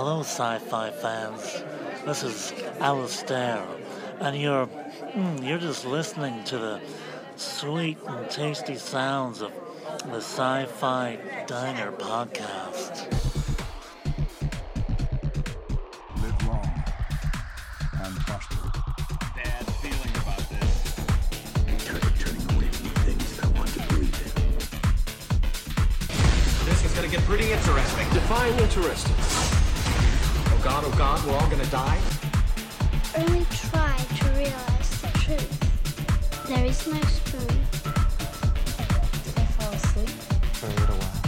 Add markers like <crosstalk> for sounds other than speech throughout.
Hello, sci fi fans. This is Alistair, and you're, mm, you're just listening to the sweet and tasty sounds of the Sci Fi Diner podcast. Live long and prosper. bad feeling about this. Never turning away from the things that want to breed. This is gonna get pretty interesting. Define interesting. Oh god, oh god, we're all gonna die? Only try to realize the truth. There is no spoon. Did I fall asleep? For a little while.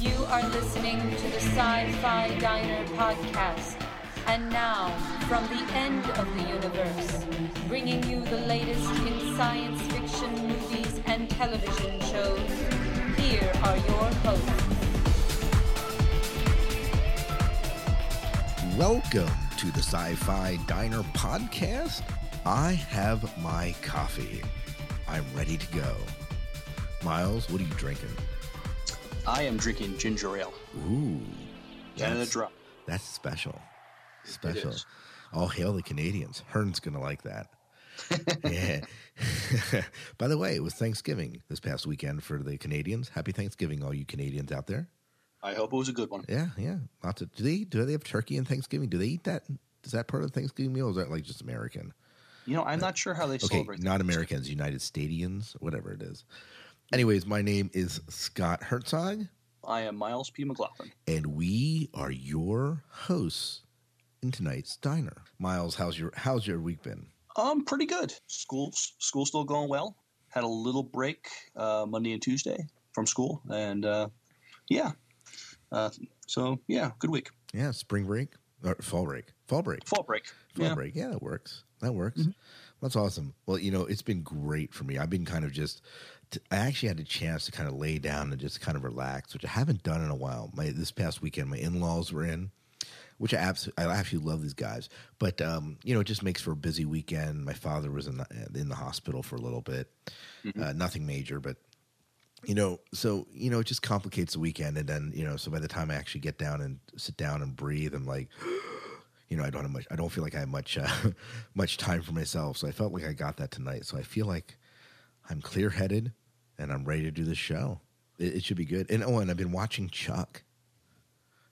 You are listening to the Sci Fi Diner podcast. And now, from the end of the universe, bringing you the latest in science fiction movies and television shows, here are your hosts. Welcome to the Sci Fi Diner podcast. I have my coffee. I'm ready to go. Miles, what are you drinking? I am drinking ginger ale. Ooh, Canada Dry. that's special. Special. All hail the Canadians. Hearn's going to like that. <laughs> yeah. <laughs> By the way, it was Thanksgiving this past weekend for the Canadians. Happy Thanksgiving, all you Canadians out there. I hope it was a good one. Yeah, yeah. Lots of do they do they have turkey in Thanksgiving? Do they eat that? Is that part of the Thanksgiving meal? Or is that like just American? You know, I'm not sure how they Okay, celebrate. not Americans, United Stadians, whatever it is. Anyways, my name is Scott Herzog, I am Miles P. McLaughlin. and we are your hosts in tonight's diner. Miles, how's your how's your week been? Um, pretty good. School's school's still going well. Had a little break uh, Monday and Tuesday from school, and uh, yeah. Uh, so yeah, good week. Yeah, spring break or fall break, fall break, Fall break. fall yeah. break. Yeah, that works. That works. Mm-hmm. That's awesome. Well, you know, it's been great for me. I've been kind of just. t- I actually had a chance to kind of lay down and just kind of relax, which I haven't done in a while. My this past weekend, my in laws were in, which I absolutely, I actually love these guys. But um, you know, it just makes for a busy weekend. My father was in the in the hospital for a little bit, uh, nothing major, but you know, so you know, it just complicates the weekend. And then you know, so by the time I actually get down and sit down and breathe, I'm like, <gasps> you know, I don't have much. I don't feel like I have much uh, <laughs> much time for myself. So I felt like I got that tonight. So I feel like I'm clear headed and I'm ready to do this show. It, it should be good. And oh, and I've been watching Chuck.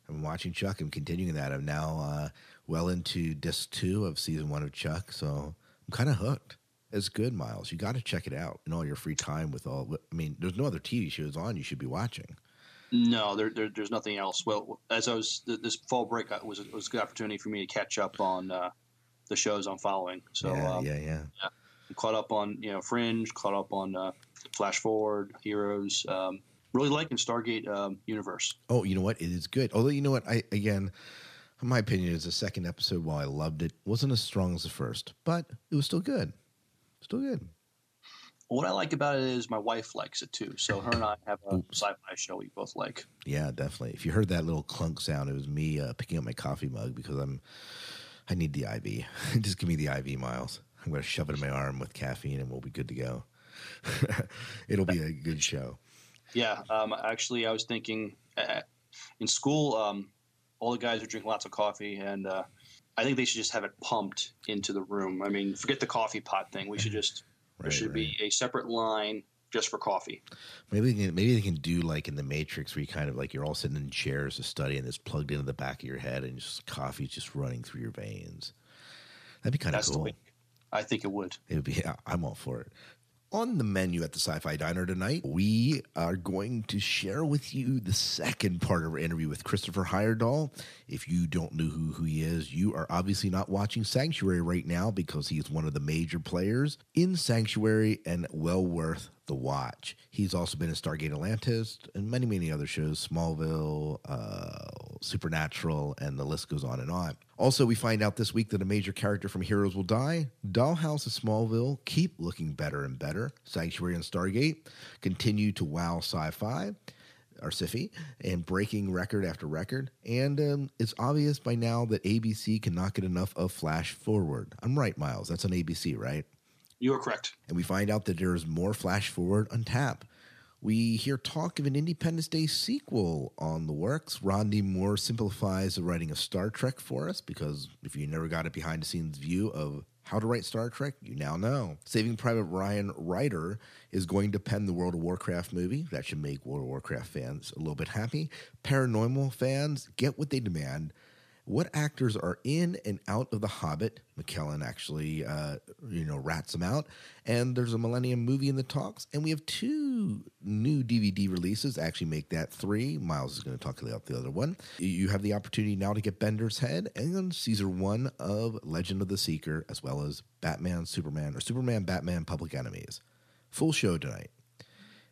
I've been watching Chuck. I'm continuing that. I'm now uh, well into disc two of season one of Chuck. So I'm kind of hooked. It's good, Miles. You got to check it out in all your free time. With all, I mean, there's no other TV shows on you should be watching. No, there, there, there's nothing else. Well, as I was this fall break uh, was was a good opportunity for me to catch up on uh, the shows I'm following. So yeah, um, yeah, yeah. I'm caught up on you know Fringe, caught up on uh, Flash Forward, Heroes. Um, really liking Stargate um, universe. Oh, you know what? It is good. Although you know what, I again, in my opinion, is the second episode. While I loved it, wasn't as strong as the first, but it was still good. Still good. What I like about it is my wife likes it too. So her and I have a sci-fi show we both like. Yeah, definitely. If you heard that little clunk sound, it was me uh, picking up my coffee mug because I'm. I need the IV. <laughs> Just give me the IV, Miles. I'm going to shove it in my arm with caffeine, and we'll be good to go. <laughs> It'll be a good show. Yeah, um, actually, I was thinking uh, in school, um, all the guys are drinking lots of coffee, and uh, I think they should just have it pumped into the room. I mean, forget the coffee pot thing. We should just there Right, should be a separate line just for coffee. Maybe they can, maybe they can do like in the Matrix, where you kind of like you're all sitting in chairs to study, and it's plugged into the back of your head, and just coffee's just running through your veins. That'd be kind of That's the cool. I think it would. It would be. <laughs> I'm all for it. On the menu at the Sci-Fi Diner tonight, we are going to share with you the second part of our interview with Christopher Heyerdahl. If you don't know who, who he is, you are obviously not watching Sanctuary right now because he is one of the major players in Sanctuary and well worth the watch. He's also been in Stargate Atlantis and many, many other shows, Smallville, uh, Supernatural, and the list goes on and on. Also, we find out this week that a major character from Heroes will die. Dollhouse of Smallville keep looking better and better. Sanctuary and Stargate continue to wow sci-fi or sci and breaking record after record. And um, it's obvious by now that ABC cannot get enough of Flash Forward. I'm right, Miles. That's on ABC, right? You are correct. and we find out that there is more flash forward on tap. We hear talk of an Independence Day sequel on the works. Ron D. Moore simplifies the writing of Star Trek for us because if you never got a behind the scenes view of how to write Star Trek, you now know. Saving Private Ryan writer is going to pen the World of Warcraft movie. That should make World of Warcraft fans a little bit happy. Paranormal fans get what they demand what actors are in and out of The Hobbit. McKellen actually, uh, you know, rats them out. And there's a Millennium movie in the talks. And we have two new DVD releases. Actually, make that three. Miles is going to talk about the other one. You have the opportunity now to get Bender's Head and Caesar one of Legend of the Seeker, as well as Batman, Superman, or Superman, Batman, Public Enemies. Full show tonight.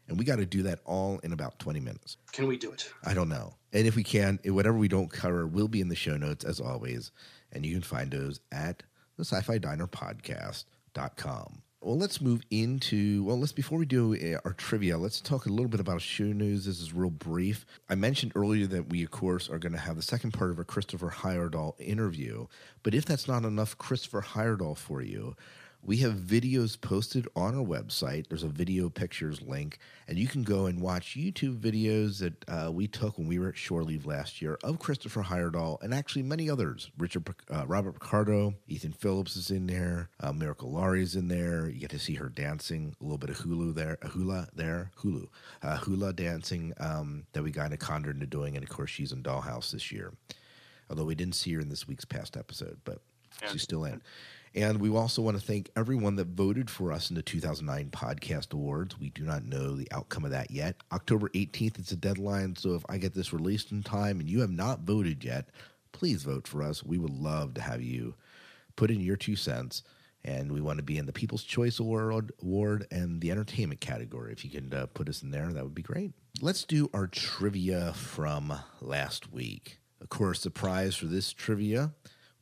And we got to do that all in about 20 minutes. Can we do it? I don't know. And if we can, whatever we don't cover will be in the show notes as always. And you can find those at the sci fi diner podcast.com. Well, let's move into, well, let's, before we do uh, our trivia, let's talk a little bit about show news. This is real brief. I mentioned earlier that we, of course, are going to have the second part of our Christopher Heyerdahl interview. But if that's not enough Christopher Heyerdahl for you, we have videos posted on our website. There's a video pictures link, and you can go and watch YouTube videos that uh, we took when we were at Shore Leave last year of Christopher Heyerdahl and actually many others. Richard, uh, Robert Picardo, Ethan Phillips is in there, uh, Miracle is in there. You get to see her dancing a little bit of hula there, hula there, hulu, uh, hula dancing um, that we kind of conjured into doing, and of course she's in Dollhouse this year. Although we didn't see her in this week's past episode, but she's still in. And we also want to thank everyone that voted for us in the 2009 Podcast Awards. We do not know the outcome of that yet. October 18th is the deadline, so if I get this released in time and you have not voted yet, please vote for us. We would love to have you put in your two cents. And we want to be in the People's Choice Award, Award and the Entertainment category. If you can uh, put us in there, that would be great. Let's do our trivia from last week. Of course, the prize for this trivia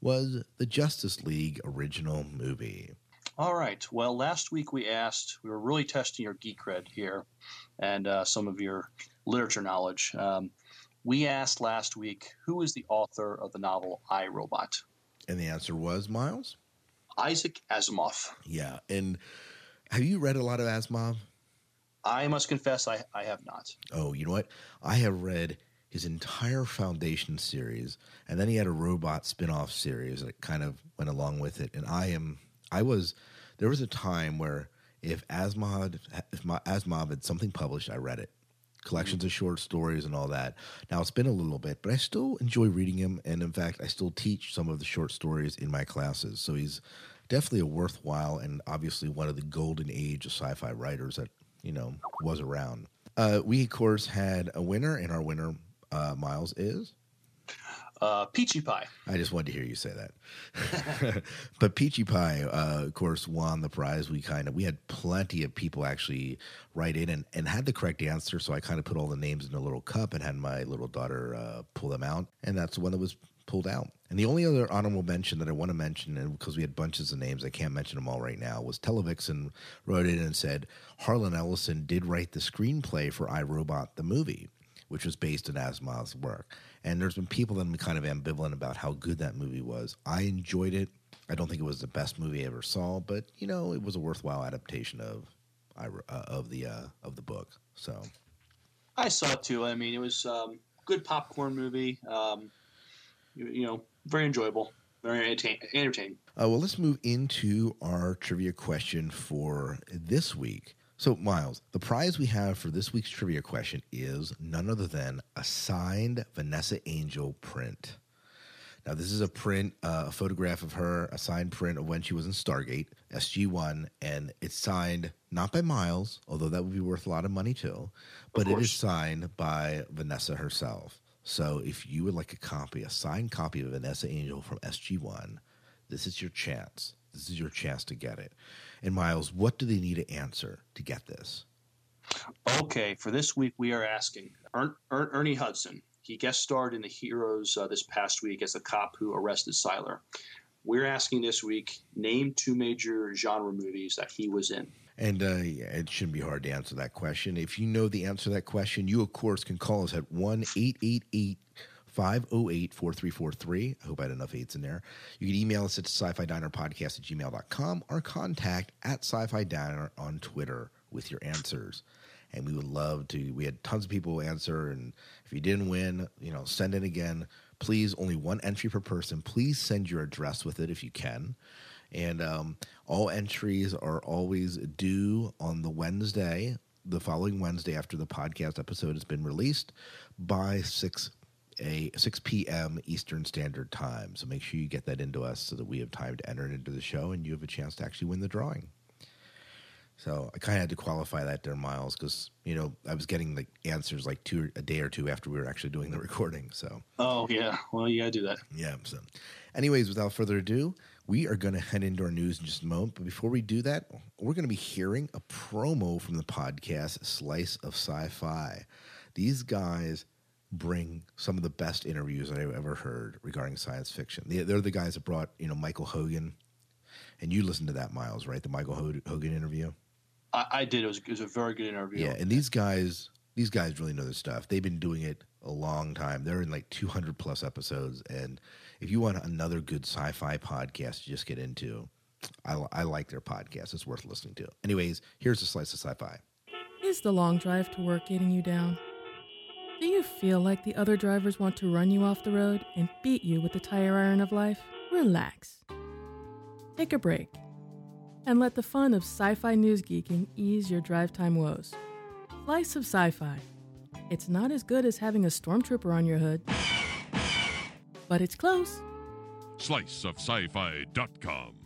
was the Justice League original movie. All right. Well, last week we asked, we were really testing your geek cred here and uh, some of your literature knowledge. Um, we asked last week, who is the author of the novel I Robot? And the answer was Miles? Isaac Asimov. Yeah. And have you read a lot of Asimov? I must confess, I, I have not. Oh, you know what? I have read his entire Foundation series, and then he had a robot spin-off series that kind of went along with it. And I am, I was, there was a time where if Asimov, if my had something published, I read it. Collections of short stories and all that. Now it's been a little bit, but I still enjoy reading him, and in fact, I still teach some of the short stories in my classes. So he's definitely a worthwhile and obviously one of the golden age of sci-fi writers that you know was around. Uh, we of course had a winner, and our winner uh, Miles is? Uh, Peachy Pie. I just wanted to hear you say that. <laughs> <laughs> but Peachy Pie, uh, of course, won the prize. We kind of we had plenty of people actually write in and, and had the correct answer. So I kind of put all the names in a little cup and had my little daughter uh, pull them out, and that's the one that was pulled out. And the only other honorable mention that I want to mention, and because we had bunches of names, I can't mention them all right now, was Televixen wrote in and said Harlan Ellison did write the screenplay for I Robot the movie which was based on Asimov's work. And there's been people that have been kind of ambivalent about how good that movie was. I enjoyed it. I don't think it was the best movie I ever saw, but you know, it was a worthwhile adaptation of uh, of the uh, of the book. So I saw it too. I mean, it was um, good popcorn movie. Um, you, you, know, very enjoyable, very entertain- entertaining. Uh, well, let's move into our trivia question for this week. So, Miles, the prize we have for this week's trivia question is none other than a signed Vanessa Angel print. Now, this is a print, uh, a photograph of her, a signed print of when she was in Stargate, SG1, and it's signed not by Miles, although that would be worth a lot of money too, but it is signed by Vanessa herself. So, if you would like a copy, a signed copy of Vanessa Angel from SG1, this is your chance. This is your chance to get it. And Miles, what do they need to answer to get this? Okay, for this week we are asking er- er- Ernie Hudson. He guest starred in the Heroes uh, this past week as a cop who arrested Sylar. We're asking this week name two major genre movies that he was in. And uh, it shouldn't be hard to answer that question. If you know the answer to that question, you, of course, can call us at 1 888 508 4343. I hope I had enough eights in there. You can email us at sci fi diner podcast at gmail.com or contact at sci fi diner on Twitter with your answers. and we would love to. We had tons of people answer, and if you didn't win, you know, send it again. Please, only one entry per person. Please send your address with it if you can. And um, all entries are always due on the Wednesday, the following Wednesday after the podcast episode has been released by 6 a 6 p.m. Eastern Standard Time. So make sure you get that into us so that we have time to enter it into the show and you have a chance to actually win the drawing. So I kind of had to qualify that there, Miles, because you know I was getting the answers like two a day or two after we were actually doing the <laughs> recording. So Oh yeah, well you gotta do that. yeah. So, anyways, without further ado, we are going to head into our news in just a moment. But before we do that, we're going to be hearing a promo from the podcast Slice of Sci-Fi. These guys bring some of the best interviews I've ever heard regarding science fiction. They- They're the guys that brought you know Michael Hogan, and you listened to that, Miles, right? The Michael Hogan interview. I, I did. It was, it was a very good interview. Yeah, and these guys, these guys really know their stuff. They've been doing it a long time. They're in like 200 plus episodes, and if you want another good sci-fi podcast to just get into, I, I like their podcast. It's worth listening to. Anyways, here's a slice of sci-fi. Is the long drive to work getting you down? Do you feel like the other drivers want to run you off the road and beat you with the tire iron of life? Relax. Take a break. And let the fun of sci fi news geeking ease your drive time woes. Slice of Sci Fi. It's not as good as having a stormtrooper on your hood, but it's close. Sliceofsci-fi.com.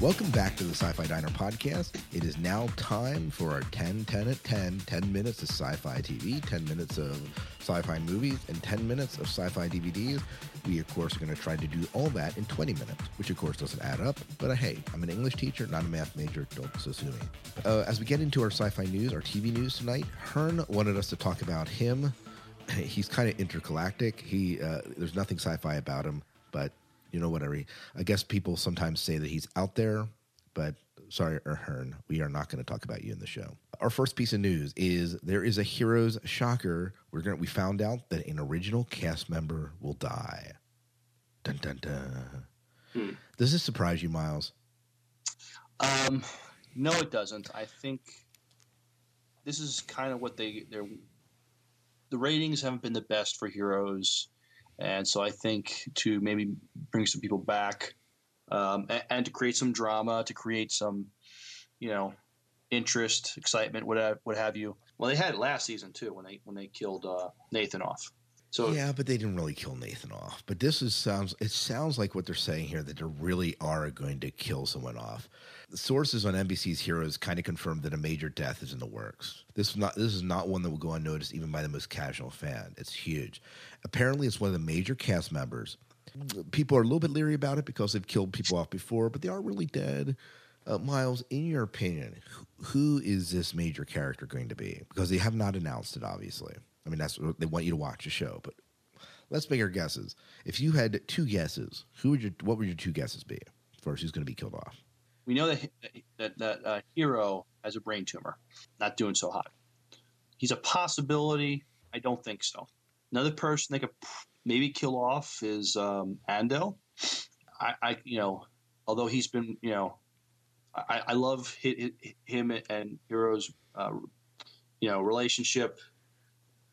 Welcome back to the Sci-Fi Diner podcast. It is now time for our 10 10 at 10, 10 minutes of sci-fi TV, 10 minutes of sci-fi movies, and 10 minutes of sci-fi DVDs. We, of course, are going to try to do all that in 20 minutes, which, of course, doesn't add up. But uh, hey, I'm an English teacher, not a math major. Don't so sue me. Uh, as we get into our sci-fi news, our TV news tonight, Hearn wanted us to talk about him. <laughs> He's kind of intergalactic. He uh, There's nothing sci-fi about him, but you know, whatever. He, I guess people sometimes say that he's out there, but sorry, Ahern, we are not going to talk about you in the show. Our first piece of news is there is a hero's shocker. We're going we found out that an original cast member will die. Dun dun dun. Does this surprise you, Miles? Um, no, it doesn't. I think this is kind of what they they're. The ratings haven't been the best for Heroes, and so I think to maybe bring some people back, um, and, and to create some drama, to create some, you know, interest, excitement, whatever, what have you. Well, they had it last season too when they when they killed uh, Nathan off. So yeah, but they didn't really kill Nathan off. But this is sounds it sounds like what they're saying here that they really are going to kill someone off. Sources on NBC's Heroes kind of confirmed that a major death is in the works. This is not this is not one that will go unnoticed even by the most casual fan. It's huge. Apparently, it's one of the major cast members. People are a little bit leery about it because they've killed people off before, but they are really dead. Uh, Miles, in your opinion, who is this major character going to be? Because they have not announced it, obviously. I mean, that's they want you to watch the show, but let's make our guesses. If you had two guesses, who would your what would your two guesses be First, who's going to be killed off? we know that that, that uh, Hiro has a brain tumor, not doing so hot. He's a possibility. I don't think so. Another person they could maybe kill off is um. I, I, you know, although he's been, you know, I, I love hi- hi- him and Hiro's, uh, you know, relationship.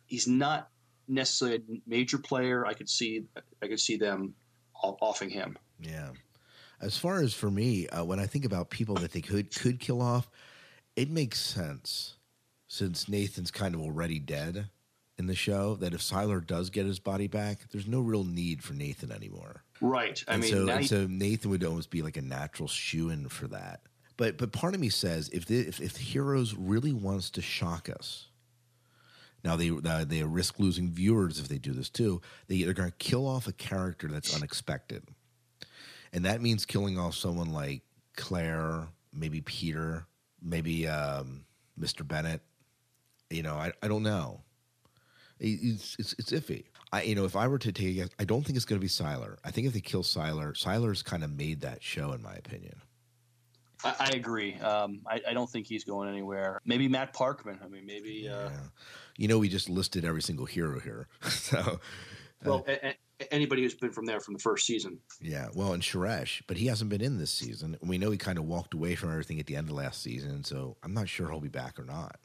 He's not necessarily a major player. I could see, I could see them offing him. Yeah. As far as for me, uh, when I think about people that they could could kill off, it makes sense since Nathan's kind of already dead in the show that if Sylar does get his body back, there's no real need for Nathan anymore. Right. I and mean, so, you- so Nathan would almost be like a natural shoe in for that. But but part of me says if the, if, if Heroes really wants to shock us, now they uh, they risk losing viewers if they do this too. They they're going to kill off a character that's unexpected, and that means killing off someone like Claire, maybe Peter, maybe um, Mr. Bennett. You know, I I don't know. It's, it's it's iffy. I you know if I were to take, a guess, I don't think it's going to be Sylar. I think if they kill Sylar, Sylar's kind of made that show, in my opinion. I, I agree. Um, I, I don't think he's going anywhere. Maybe Matt Parkman. I mean, maybe. Uh, Yeah. You know, we just listed every single hero here. <laughs> so, Well, a, a- anybody who's been from there from the first season. yeah. Well, and Suresh, but he hasn't been in this season. We know he kind of walked away from everything at the end of last season. So I'm not sure he'll be back or not.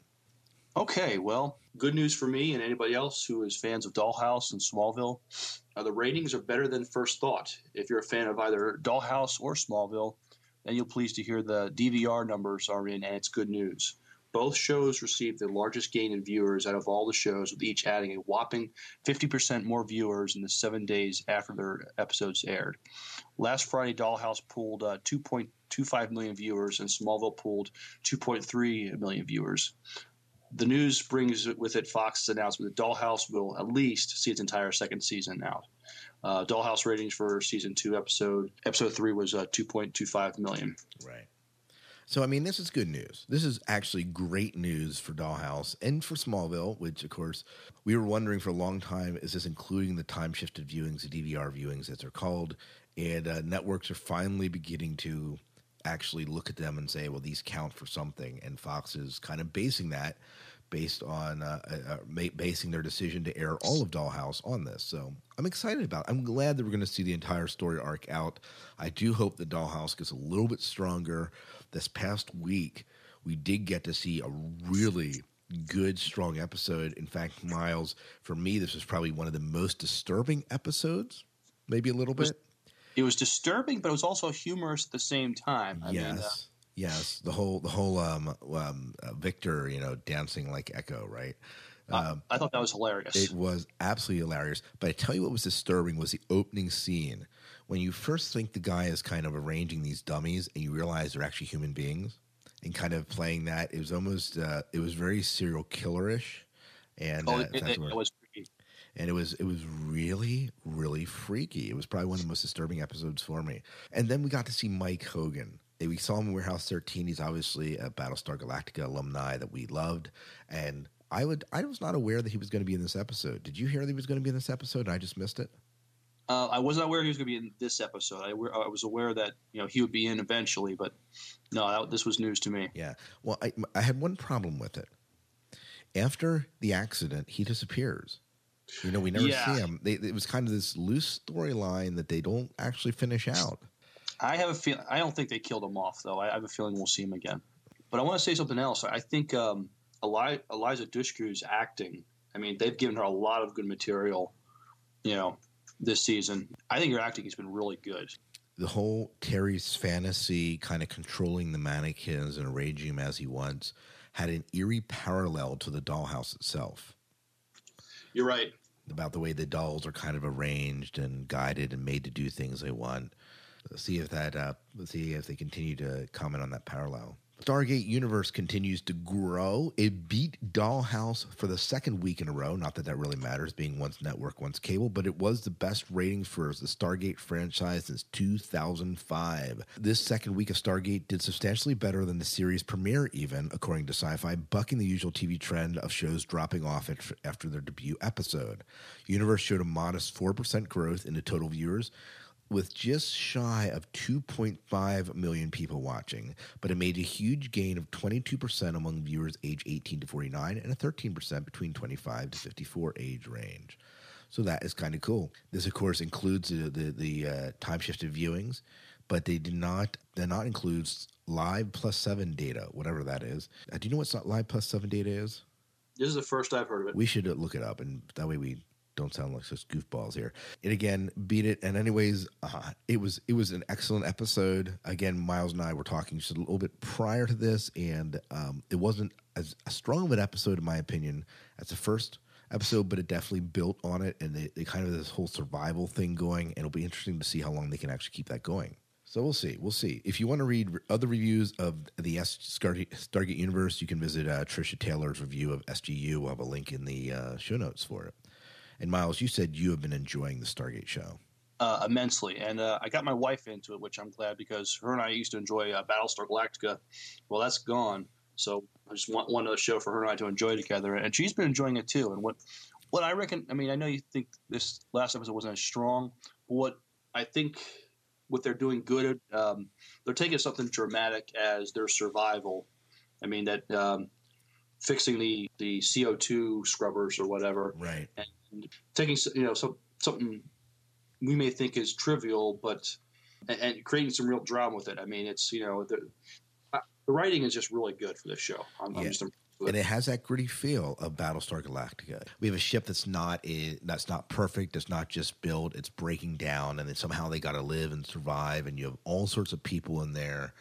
Okay, well, good news for me and anybody else who is fans of Dollhouse and Smallville. Uh, the ratings are better than first thought. If you're a fan of either Dollhouse or Smallville, then you'll pleased to hear the DVR numbers are in, and it's good news. Both shows received the largest gain in viewers out of all the shows, with each adding a whopping 50% more viewers in the seven days after their episodes aired. Last Friday, Dollhouse pulled uh, 2.25 million viewers, and Smallville pulled 2.3 million viewers. The news brings with it Fox's announcement that Dollhouse will at least see its entire second season out. Uh, Dollhouse ratings for season two episode episode three was uh, 2.25 million. Right. So, I mean, this is good news. This is actually great news for Dollhouse and for Smallville, which, of course, we were wondering for a long time is this including the time shifted viewings, the DVR viewings, as they're called? And uh, networks are finally beginning to actually look at them and say, well, these count for something. And Fox is kind of basing that based on uh, uh, basing their decision to air all of Dollhouse on this. So I'm excited about. It. I'm glad that we're going to see the entire story arc out. I do hope that Dollhouse gets a little bit stronger. This past week, we did get to see a really good, strong episode. In fact, Miles, for me, this was probably one of the most disturbing episodes. Maybe a little bit. It was disturbing, but it was also humorous at the same time. I yes. mean, uh, Yes, the whole the whole um, um uh, Victor, you know, dancing like Echo, right? Um, I thought that was hilarious. It was absolutely hilarious. But I tell you what was disturbing was the opening scene when you first think the guy is kind of arranging these dummies, and you realize they're actually human beings, and kind of playing that. It was almost uh, it was very serial killerish, and oh, uh, it, it, it was creepy. and it was it was really really freaky. It was probably one of the most disturbing episodes for me. And then we got to see Mike Hogan. We saw him in Warehouse 13. He's obviously a Battlestar Galactica alumni that we loved, and I would I was not aware that he was going to be in this episode. Did you hear that he was going to be in this episode? And I just missed it. Uh, I wasn't aware he was going to be in this episode. I, I was aware that you know he would be in eventually, but no, that, this was news to me. Yeah. Well, I I had one problem with it. After the accident, he disappears. You know, we never Yeah. see him. They, it was kind of this loose storyline that they don't actually finish out. I have a feel. I don't think they killed him off, though. I have a feeling we'll see him again. But I want to say something else. I think um, Eli- Eliza Dushku's acting. I mean, they've given her a lot of good material. You know, this season. I think her acting has been really good. the whole Terry's fantasy kind of controlling the mannequins and arranging them as he wants had an eerie parallel to the dollhouse itself You're right. about the way the dolls are kind of arranged and guided and made to do things they want. See if that uh, see if they continue to comment on that parallel. Stargate Universe continues to grow. It beat Dollhouse for the second week in a row. Not that that really matters, being once network, once cable, but it was the best ratings for the Stargate franchise since 2005. This second week of Stargate did substantially better than the series premiere, even according to Sci-Fi, bucking the usual TV trend of shows dropping off after their debut episode. Universe showed a modest 4% growth in the total viewers with just shy of 2.5 million people watching, but it made a huge gain of 22% among viewers age 18 to 49 and a 13% between 25 to 54 age range. So that is kind of cool. This, of course, includes the the, the uh, time shifted viewings, but they do not they not includes live plus seven data, whatever that is. Uh, do you know what live plus seven data is? This is the first I've heard of it. We should look it up, and that way we don't sound like such goofballs here. And again, beat it. And anyways, uh, it was it was an excellent episode. Again, Miles and I were talking just a little bit prior to this, and um, it wasn't as strong of an episode, in my opinion, as the first episode, but it definitely built on it, and they, they kind of this whole survival thing going. And it'll be interesting to see how long they can actually keep that going. So we'll see. We'll see. If you want to read other reviews of the S- Stargate Universe, you can visit uh, Trisha Taylor's review of SGU. We'll have a link in the uh, show notes for it. And Miles, you said you have been enjoying the Stargate show. uh, immensely. And uh, I got my wife into it, which I'm glad because her and I used to enjoy uh, Battlestar Galactica. Well, that's gone. So I just want one other show for her and I to enjoy together. And she's been enjoying it too. And what, what I reckon, I mean, I know you think this last episode wasn't as strong, but what I think what they're doing good. At um, they're taking something dramatic as their survival. I mean that um, fixing the the CO two scrubbers or whatever, Right. and taking you know some, something we may think is trivial, but and, and creating some real drama with it. I mean, it's you know the the writing is just really good for this show. I'm, I'm just impressed and it. it has that gritty feel of Battlestar Galactica. We have a ship that's not a, that's not perfect. It's not just built. It's breaking down, and then somehow they got to live and survive. And you have all sorts of people in there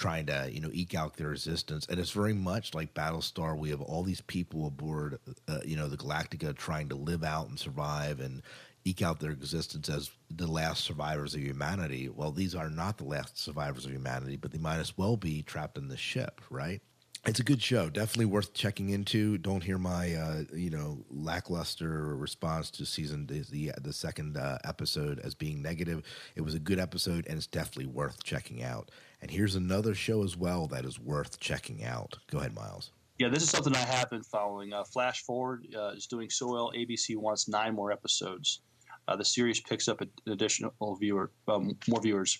trying to you know eke out their existence. And it's very much like Battlestar. We have all these people aboard, uh, you know, the Galactica trying to live out and survive and eke out their existence as the last survivors of humanity. Well, these are not the last survivors of humanity, but they might as well be trapped in the ship, right? It's a good show, definitely worth checking into. Don't hear my uh, you know lackluster response to season the the, second uh, episode as being negative. It was a good episode, and it's definitely worth checking out. And here's another show as well that is worth checking out. Go ahead, Miles. Yeah, this is something I have been following. Uh, Flash Forward uh, is doing so well. ABC wants nine more episodes. Uh, the series picks up an additional viewer, um, more viewers.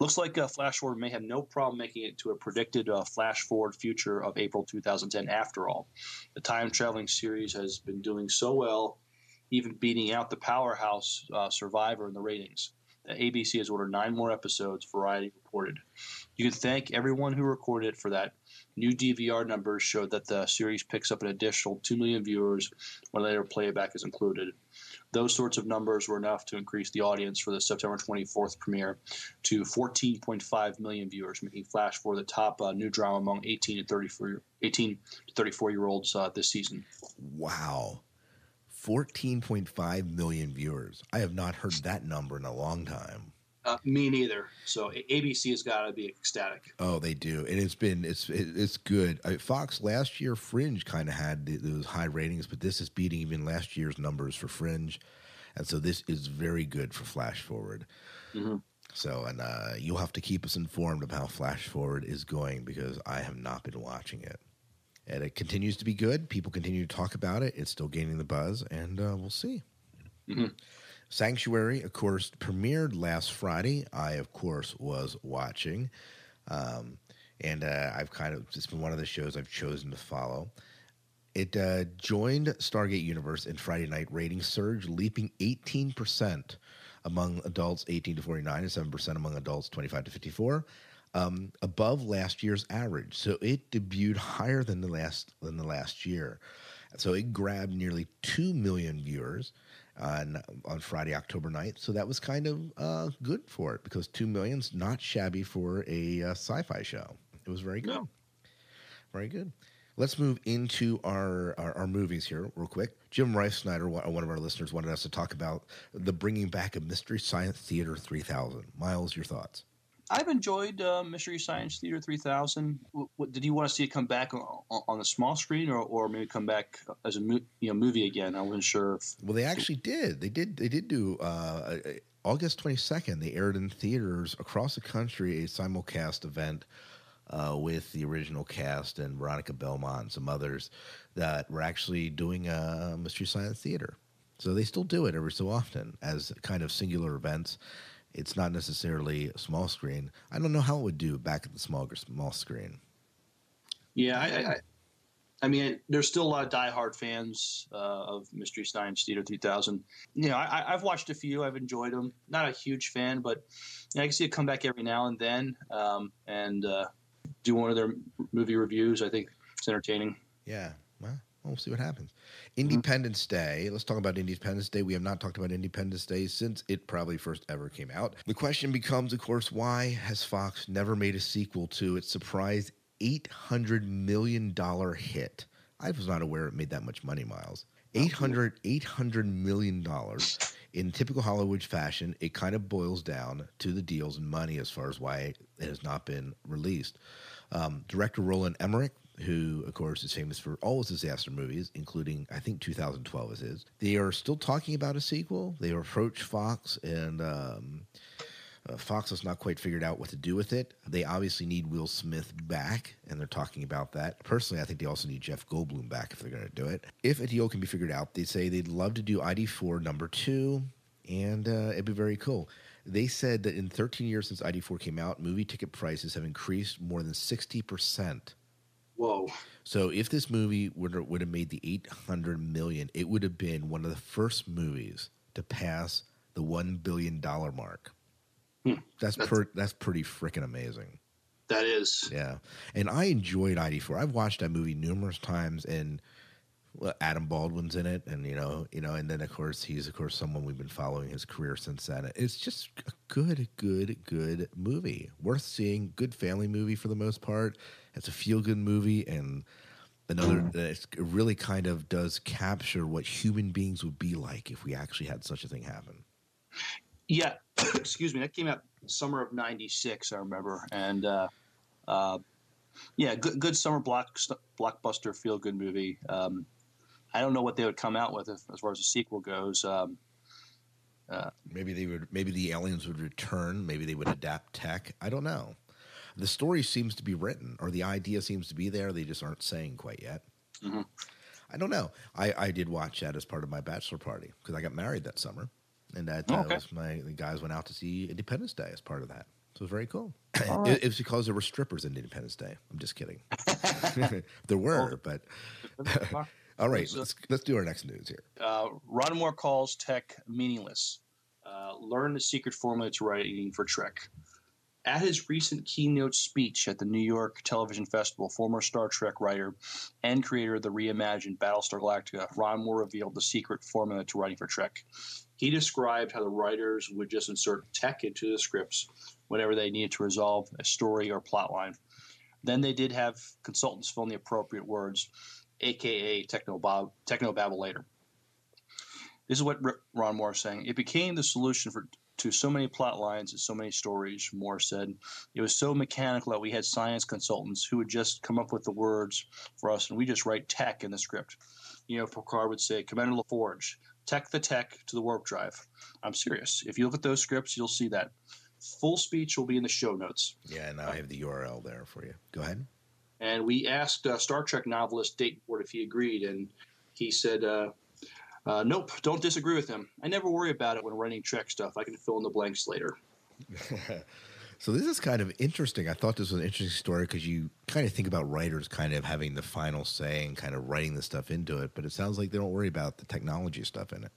Looks like uh, Flash Forward may have no problem making it to a predicted uh, Flash Forward future of April 2010. After all, the time traveling series has been doing so well, even beating out the powerhouse uh, Survivor in the ratings. ABC has ordered nine more episodes. Variety reported. You can thank everyone who recorded it for that. New DVR numbers show that the series picks up an additional 2 million viewers when later playback is included. Those sorts of numbers were enough to increase the audience for the September 24th premiere to 14.5 million viewers, making Flash for the top uh, new drama among 18 to 34, 18 to 34 year olds uh, this season. Wow. 14.5 million viewers. I have not heard that number in a long time. Uh, me neither. So ABC has got to be ecstatic. Oh, they do, and it's been it's it's good. Uh, Fox last year, Fringe kind of had th- those high ratings, but this is beating even last year's numbers for Fringe, and so this is very good for Flash Forward. Mhm. So, and uh, you'll have to keep us informed of how Flash Forward is going because I have not been watching it, and it continues to be good. People continue to talk about it. It's still gaining the buzz, and uh, we'll see. Mhm. Sanctuary, of course, premiered last Friday. I, of course, was watching. Um, and uh, I've kind of, it's been one of the shows I've chosen to follow. It uh, joined Stargate Universe in Friday night rating surge, leaping 18% among adults 18 to 49 and 7% among adults 25 to 54, um, above last year's average. So it debuted higher than the last than the last year. So it grabbed nearly 2 million viewers on on Friday, October 9th. So that was kind of uh, good for it because 2 million's not shabby for a uh, sci-fi show. It was very good. No. Very good. Let's move into our, our, our movies here real quick. Jim Rice Snyder, one one of our listeners, wanted us to talk about the bringing back of Mystery Science Theater 3000. Miles, your thoughts? I've enjoyed uh, Mystery Science Theater 3000. What, what, did you want to see it come back on, on the small screen, or, or maybe come back as a mo- you know movie again? I wasn't sure. If, Well, they actually did. They did. They did do uh, August twenty second. They aired in theaters across the country a simulcast event uh, with the original cast and Veronica Belmont and some others that were actually doing uh, Mystery Science Theater. So they still do it every so often as kind of singular events. It's not necessarily a small screen. I don't know how it would do back at the small small screen. yeah, I, I, I mean, there's still a lot of diehard fans uh, of Mystery Science Theater 3000. You know, I, I've watched a few. I've enjoyed them. Not a huge fan, but you know, I can see it come back every now and then um, and uh, do one of their movie reviews. I think it's entertaining. Yeah. Well, we'll see what happens. Independence Day. Let's talk about Independence Day. We have not talked about Independence Day since it probably first ever came out. The question becomes, of course, why has Fox never made a sequel to its surprise $800 million hit? I was not aware it made that much money, Miles. 800 $800 million. In typical Hollywood fashion, it kind of boils down to the deals and money as far as why it has not been released. Um, director Roland Emmerich, who, of course, is famous for all his disaster movies, including, I think, 2012 is his. They are still talking about a sequel. They approached Fox, and um, uh, Fox has not quite figured out what to do with it. They obviously need Will Smith back, and they're talking about that. Personally, I think they also need Jeff Goldblum back if they're going to do it. If a deal can be figured out, they say they'd love to do ID4 number two, and uh, it'd be very cool. They said that in 13 years since ID4 came out, movie ticket prices have increased more than 60%. Whoa. So if this movie would would have made the 800 million, it would have been one of the first movies to pass the 1 billion dollar mark. Hmm. That's That's- per, that's pretty freaking amazing. That is. Yeah. And I enjoyed ID4. I've watched that movie numerous times and Adam Baldwin's in it and you know, you know, and then of course he's of course someone we've been following his career since then. It's just a good, good, good movie. Worth seeing, good family movie for the most part. It's a feel good movie and another it's, it really kind of does capture what human beings would be like if we actually had such a thing happen. Yeah, <coughs> excuse me. That came out summer of '96, I remember, and uh, uh, yeah, good, good summer block, blockbuster feel good movie. Um, I don't know what they would come out with if, as far as the sequel goes. Um, uh, Maybe they would. Maybe the aliens would return. Maybe they would adapt tech. I don't know. The story seems to be written, or the idea seems to be there. They just aren't saying quite yet. Mhm. I don't know. I, I did watch that as part of my bachelor party because I got married that summer, and that uh, Oh, okay. was my the guys went out to see Independence Day as part of that. So it was very cool. All It, right. it was because there were strippers in Independence Day. I'm just kidding. <laughs> <laughs> there were, but all right. Let's let's do our next news here. uh, Ron Moore calls tech meaningless. Uh, learn the secret formula to writing for Trek. At his recent keynote speech at the New York Television Festival, former Star Trek writer and creator of the reimagined Battlestar Galactica, Ron Moore revealed the secret formula to writing for Trek. He described how the writers would just insert tech into the scripts whenever they needed to resolve a story or plot line. Then they did have consultants fill in the appropriate words, aka techno Bob, Techno technobabble later. This is what Ron Moore is saying. It became the solution for to so many plot lines and so many stories. Moore said it was so mechanical that we had science consultants who would just come up with the words for us, and we just write tech in the script. You know, Picard would say, "Commander LaForge, tech the tech to the warp drive." I'm serious. If you look at those scripts, you'll see that. Full speech will be in the show notes. Yeah, and I have the URL there for you. Go ahead. And we asked uh, Star Trek novelist Dayton Ward if he agreed, and he said, uh, uh, "Nope, don't disagree with him. I never worry about it when writing Trek stuff. I can fill in the blanks later." <laughs> So this is kind of interesting. I thought this was an interesting story because you kind of think about writers kind of having the final say and kind of writing the stuff into it, but it sounds like they don't worry about the technology stuff in it.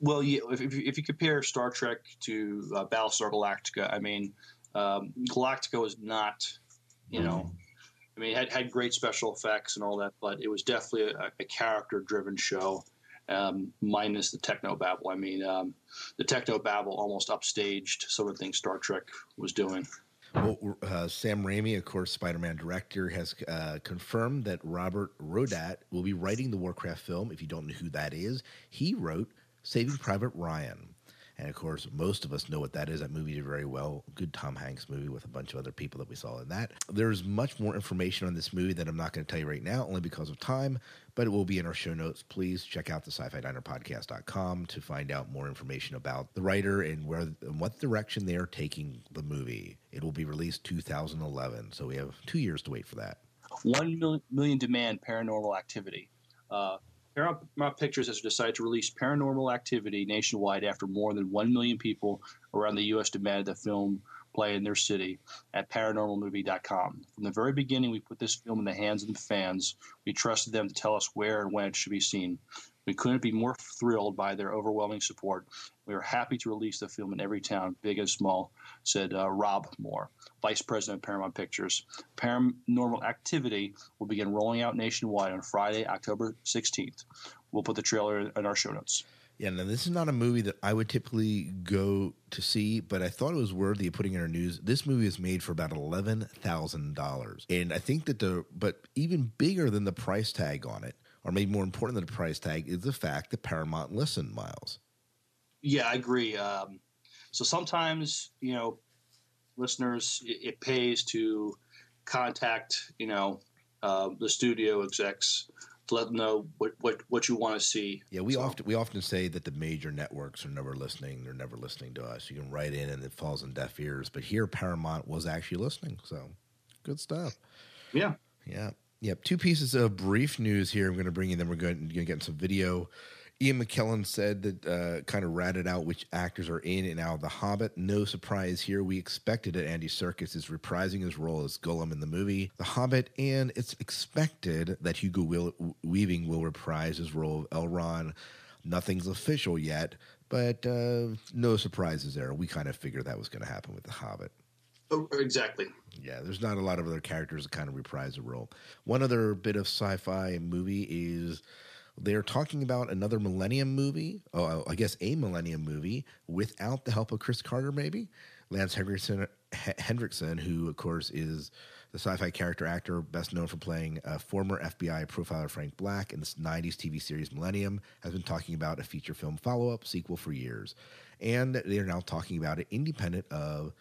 Well, yeah, if, if, you- if you compare Star Trek to uh, Battlestar Galactica, I mean, um, Galactica was not, you know, I mean, it had, had great special effects and all that, but it was definitely a, a character driven show, um, minus the techno babble. I mean, um, the techno babble almost upstaged some of the things Star Trek was doing. Well, uh, Sam Raimi, of course, Spider-Man director, has uh, confirmed that Robert Rodat will be writing the Warcraft film. If you don't know who that is, he wrote Saving Private Ryan. And of course, most of us know what that is. That movie did very well. Good Tom Hanks movie with a bunch of other people that we saw in that. There's much more information on this movie that I'm not going to tell you right now, only because of time, but it will be in our show notes. Please check out the sci-fi diner podcast.com to find out more information about the writer and where and what direction they're taking the movie. It will be released 2011, so we have two years to wait for that. One million, million demand paranormal activity. Uh, Paramount Pictures has decided to release Paranormal Activity nationwide after more than 1 million people around the U.S. demanded the film play in their city at paranormalmovie.com. From the very beginning, we put this film in the hands of the fans. We trusted them to tell us where and when it should be seen. We couldn't be more thrilled by their overwhelming support. We are happy to release the film in every town, big and small, said uh, Rob Moore, Vice President of Paramount Pictures. Paranormal Activity will begin rolling out nationwide on Friday, October 16th. We'll put the trailer in our show notes. Yeah, now this is not a movie that I would typically go to see, but I thought it was worthy of putting in our news. This movie is made for about eleven thousand dollars, and I think that the but even bigger than the price tag on it, or maybe more important than the price tag, is the fact that Paramount listened, Miles. Yeah, I agree. Um, so sometimes, you know, listeners, it, it pays to contact, you know, uh, the studio execs to let them know what, what, what you want to see. Yeah, we often we often say that the major networks are never listening; they're never listening to us. You can write in, and it falls on deaf ears. But here, Paramount was actually listening, so good stuff. Yeah. Yeah. Yep. Two pieces of brief news here. I'm going to bring you. Then we're going to get some video. Ian McKellen said that uh, kind of ratted out which actors are in and out of The Hobbit. No surprise here. We expected that Andy Serkis is reprising his role as Gollum in the movie The Hobbit, and it's expected that Hugo will- Weaving will reprise his role of Elrond. Nothing's official yet, but uh, no surprises there. We kind of figured that was going to happen with The Hobbit. Oh, exactly. Yeah, there's not a lot of other characters that kind of reprise the role. One other bit of sci-fi movie is they're talking about another Millennium movie. Oh, I guess a Millennium movie without the help of Chris Carter, maybe. Lance Henriksen, H- Hendrickson, who of course is the sci-fi character actor best known for playing a former FBI profiler Frank Black in the 90s TV series Millennium, has been talking about a feature film follow-up sequel for years, and they are now talking about it independent of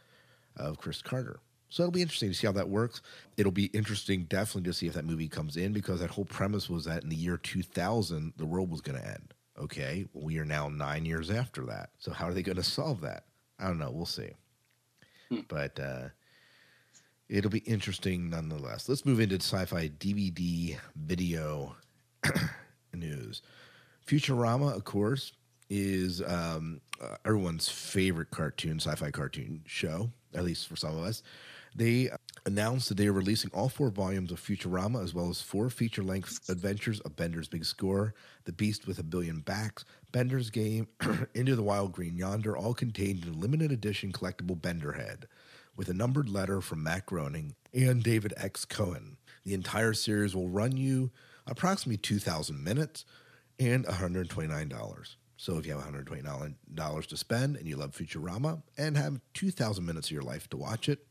of Chris Carter. So it'll be interesting to see how that works. It'll be interesting, definitely, to see if that movie comes in because that whole premise was that in the year 2000, the world was going to end. Okay, we are now nine years after that. So how are they going to solve that? I don't know. We'll see. But uh, it'll be interesting nonetheless. Let's move into sci-fi DVD video <clears throat> news. Futurama, of course, is um, uh, everyone's favorite cartoon, sci-fi cartoon show, at least for some of us. They announced that they are releasing all four volumes of Futurama, as well as four feature-length adventures of Bender's Big Score, The Beast with a Billion Backs, Bender's Game, <clears throat> Into the Wild Green Yonder, all contained in a limited edition collectible Bender head, with a numbered letter from Matt Groening and David X. Cohen. The entire series will run you approximately 2,000 minutes and $129. So if you have $129 to spend and you love Futurama and have 2,000 minutes of your life to watch it,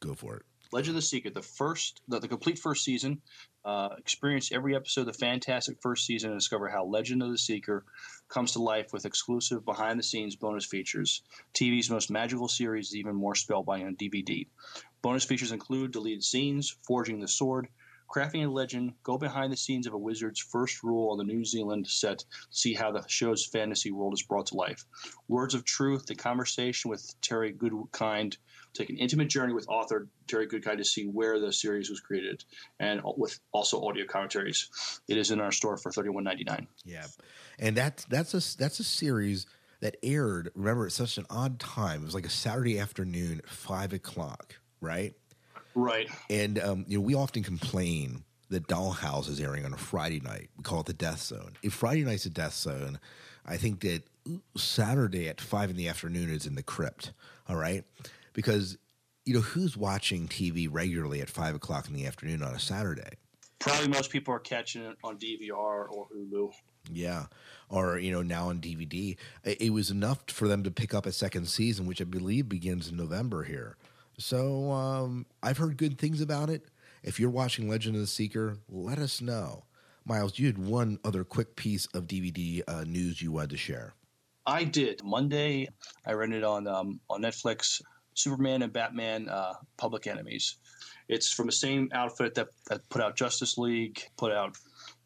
go for it. Legend of the Secret, the first, the, the complete first season. Uh, experience every episode of the fantastic first season and discover how Legend of the Seeker comes to life with exclusive behind the scenes bonus features. TV's most magical series is even more spellbinding on DVD. Bonus features include deleted scenes, forging the sword, crafting a legend, go behind the scenes of a wizard's first rule on the New Zealand set see how the show's fantasy world is brought to life. Words of Truth, the conversation with Terry Goodkind, take an intimate journey with author Terry Goodkind to see where the series was created, and with also audio commentaries. It is in our store for thirty one ninety nine. Yeah, and that's that's a that's a series that aired. Remember, at such an odd time. It was like a Saturday afternoon five o'clock, right? Right. And um, you know, we often complain that Dollhouse is airing on a Friday night. We call it the Death Zone. If Friday night's a Death Zone, I think that Saturday at five in the afternoon is in the crypt. All right, because you know who's watching TV regularly at five o'clock in the afternoon on a Saturday. Probably most people are catching it on DVR or Hulu. Yeah, or you know now on DVD. It, was enough for them to pick up a second season, which I believe begins in November here. So um, I've heard good things about it. If you're watching Legend of the Seeker, let us know. Miles, you had one other quick piece of DVD uh, news you wanted to share. I did Monday. I rented on um, on Netflix. Superman and Batman: uh, Public Enemies. It's from the same outfit that, that put out Justice League, put out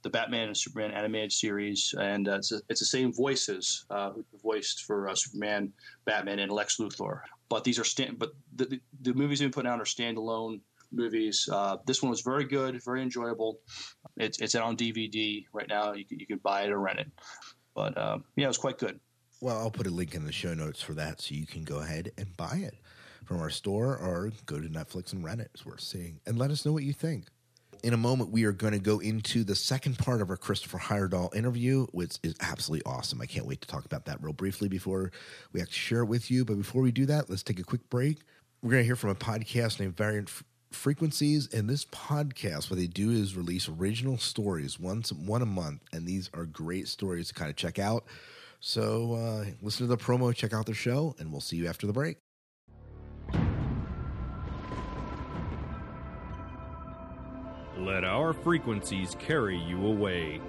the Batman and Superman animated series, and uh, it's, a, it's the same voices uh, who voiced for uh, Superman, Batman, and Lex Luthor. But these are stand, but the, the, the movies they've been putting out are standalone movies. Uh, this one was very good, very enjoyable. It's it's out on DVD right now. You can, you can buy it or rent it. But uh, yeah, it was quite good. Well, I'll put a link in the show notes for that so you can go ahead and buy it from our store or go to Netflix and rent it. It's worth seeing. And let us know what you think. In a moment, we are going to go into the second part of our Christopher Heyerdahl interview, which is absolutely awesome. I can't wait to talk about that real briefly before we actually share it with you. But before we do that, let's take a quick break. We're going to hear from a podcast named Variant Frequencies. And this podcast, what they do is release original stories once one a month. And these are great stories to kind of check out. So uh, listen to the promo, check out their show, and we'll see you after the break. Let our frequencies carry you away.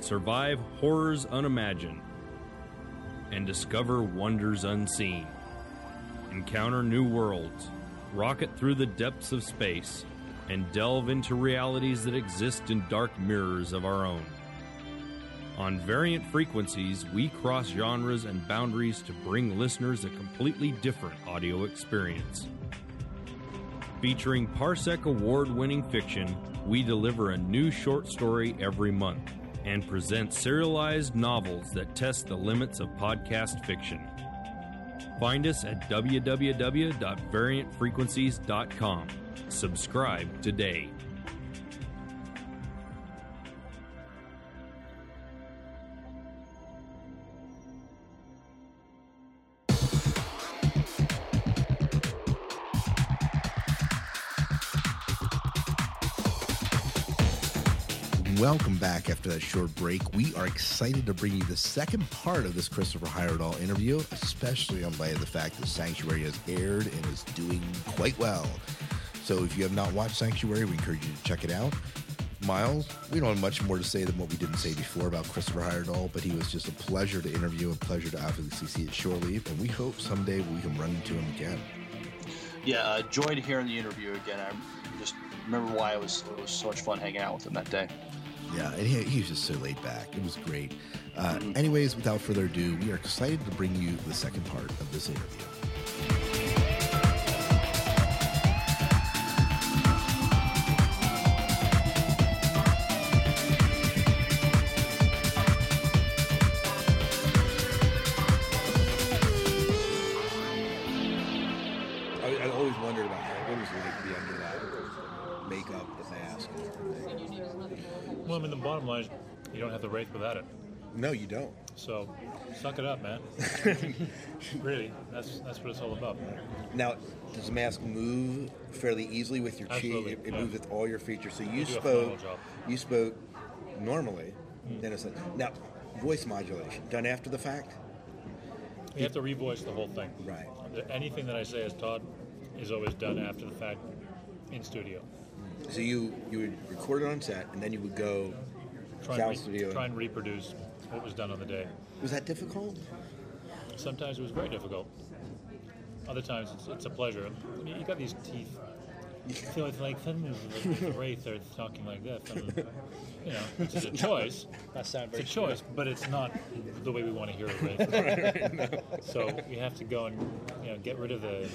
Survive horrors unimagined and discover wonders unseen. Encounter new worlds, rocket through the depths of space, and delve into realities that exist in dark mirrors of our own. On Variant Frequencies, we cross genres and boundaries to bring listeners a completely different audio experience. Featuring Parsec Award winning fiction, we deliver a new short story every month, and present serialized novels that test the limits of podcast fiction. Find us at www.variantfrequencies.com. Subscribe today. Welcome back after that short break. We are excited to bring you the second part of this Christopher Heyerdahl interview, especially on light of the fact that Sanctuary has aired and is doing quite well. So if you have not watched Sanctuary, we encourage you to check it out. Miles, we don't have much more to say than what we didn't say before about Christopher Heyerdahl, but he was just a pleasure to interview, a pleasure to obviously see at Shore Leave, and we hope someday we can run into him again. Yeah, uh, joy to hear in the interview again. I just remember why it was it was so much fun hanging out with him that day. Yeah, and he, he was just so laid back. It was great. Uh, anyways, without further ado, we are excited to bring you the second part of this interview. Without it. No, you don't. So, suck it up, man. <laughs> <laughs> really, that's that's what it's all about. Now, does the mask move fairly easily with your chi? It, it yeah. moves with all your features. So you spoke. You spoke normally. Mm. Then it's like now, voice modulation done after the fact. You have to revoice the whole thing. Right. Anything that I say as Todd is always done after the fact in studio. So you you would record it on set, and then you would go Try sound and, re- studio. try and reproduce what was done on the day. Was that difficult? Sometimes it was very difficult. Other times it's, it's a pleasure. I mean, you got these teeth. You feel it's like suddenly the, the wraith are talking like this. And, you know, it's a <laughs> choice. That sound It's a very choice, but it's not the way we want to hear it. <laughs> Right? Right, no. So we have to go and you know get rid of the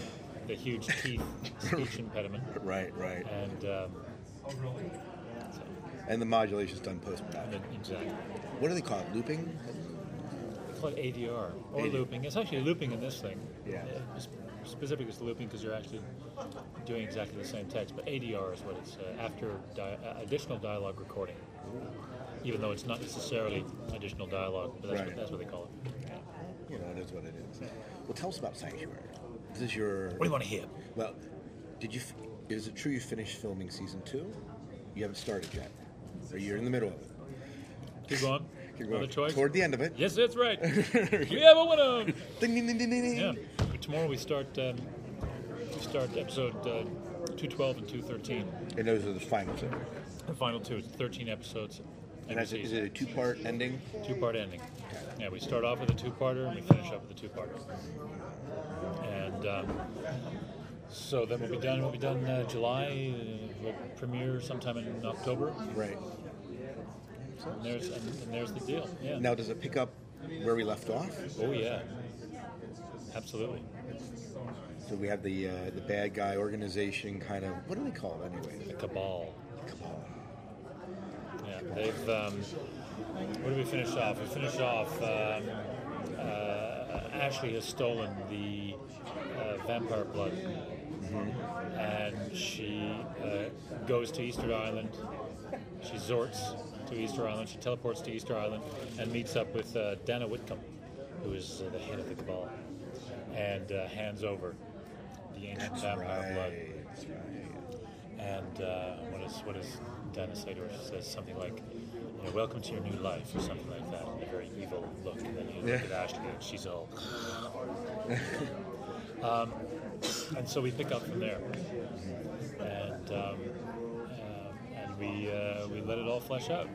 the huge teeth <laughs> speech impediment. Right, right. And um, And the modulation's done post production. Exactly. What do they call it? Looping? It's called ADR or ADR. looping. It's actually looping in this thing. Yeah. Sp- Specific is looping because you're actually doing exactly the same text, but ADR is what it's uh, after di- uh, additional dialogue recording. Even though it's not necessarily additional dialogue, but that's, Right. what, that's what they call it. You know, it is what it is. Well, tell us about Sanctuary. This is your. What do you want to hear? Well, did you? f- Is it true you finished filming season two? You haven't started yet, or you're in the middle of it. Keep going. <laughs> Keep Another going. choice? Toward the end of it. Yes, that's right. <laughs> we have a winner. ding, ding, ding, ding, ding. Yeah. Tomorrow we start. Um, we start episode uh, two twelve and two thirteen. And those are the final two. The final two. It's thirteen episodes. And is it, is it a two-part ending? Two-part ending. Yeah, we start off with a two-parter and we finish up with a two-parter. And um, so then we'll be done. We'll be done uh, July. Uh, we'll premiere sometime in October. Right. And there's and, and there's the deal. Yeah. Now, does it pick up where we left off? Oh yeah. Absolutely. So we have the uh, the bad guy organization kind of. What do they call it anyway? The cabal. The cabal. Yeah, they've. Um, where do we finish off? We finish off. Um, uh, Ashley has stolen the uh, vampire blood, and she uh, goes to Easter Island. She zorts to Easter Island. She teleports to Easter Island and meets up with uh, Dana Whitcomb, who is uh, the head of the cabal, and uh, hands over the ancient vampire right. blood. That's right. And uh, what does what does Dana say to her? She says something like, you know, "Welcome to your new life," or something like that. and A very evil look, and then you look Yeah. at Ashley, and she's all. <laughs> um, and so we pick up from there, and um, uh, and we uh, we let it all flesh out.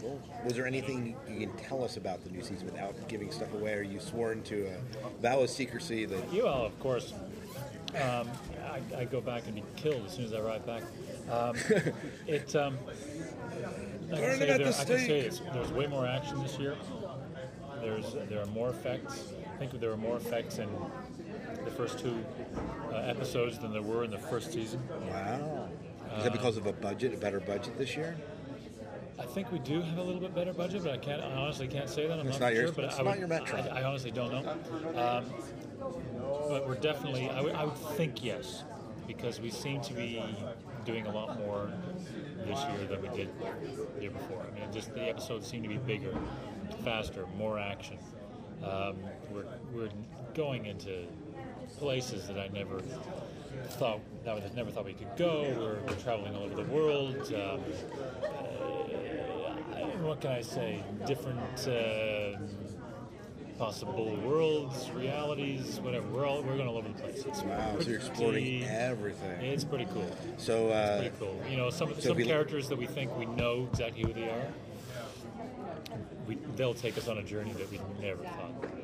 Cool. Was there anything you can tell us about the new season without giving stuff away? Are you sworn to a vow of secrecy that You all, of course. Um, I, I go back and be killed as soon as I ride back. Um, <laughs> it. Um, I can say, there, the I can say there's way more action this year. There's there are more effects. I think there are more effects in the first two uh, episodes than there were in the first season. Wow. Is that because of a budget, a better budget this year? I think we do have a little bit better budget, but I can't. I honestly can't say that. I'm It's not, not sure, but it's I not your metro. I, I honestly don't know. Um, but we're definitely. I would, I would think yes, because we seem to be doing a lot more this year than we did the year before. I mean, just the episodes seem to be bigger, faster, more action. Um, we're we're going into places that I never thought that I never thought we could go. We're, we're traveling all over the world. Um, uh, what can I say? Different uh, possible worlds, realities, whatever. We're all we're going all over the place. It's Wow, so you're exploring everything. It's pretty cool. So, uh, it's pretty cool. You know, some so some characters that we think we know exactly who they are. We, they'll take us on a journey that we never thought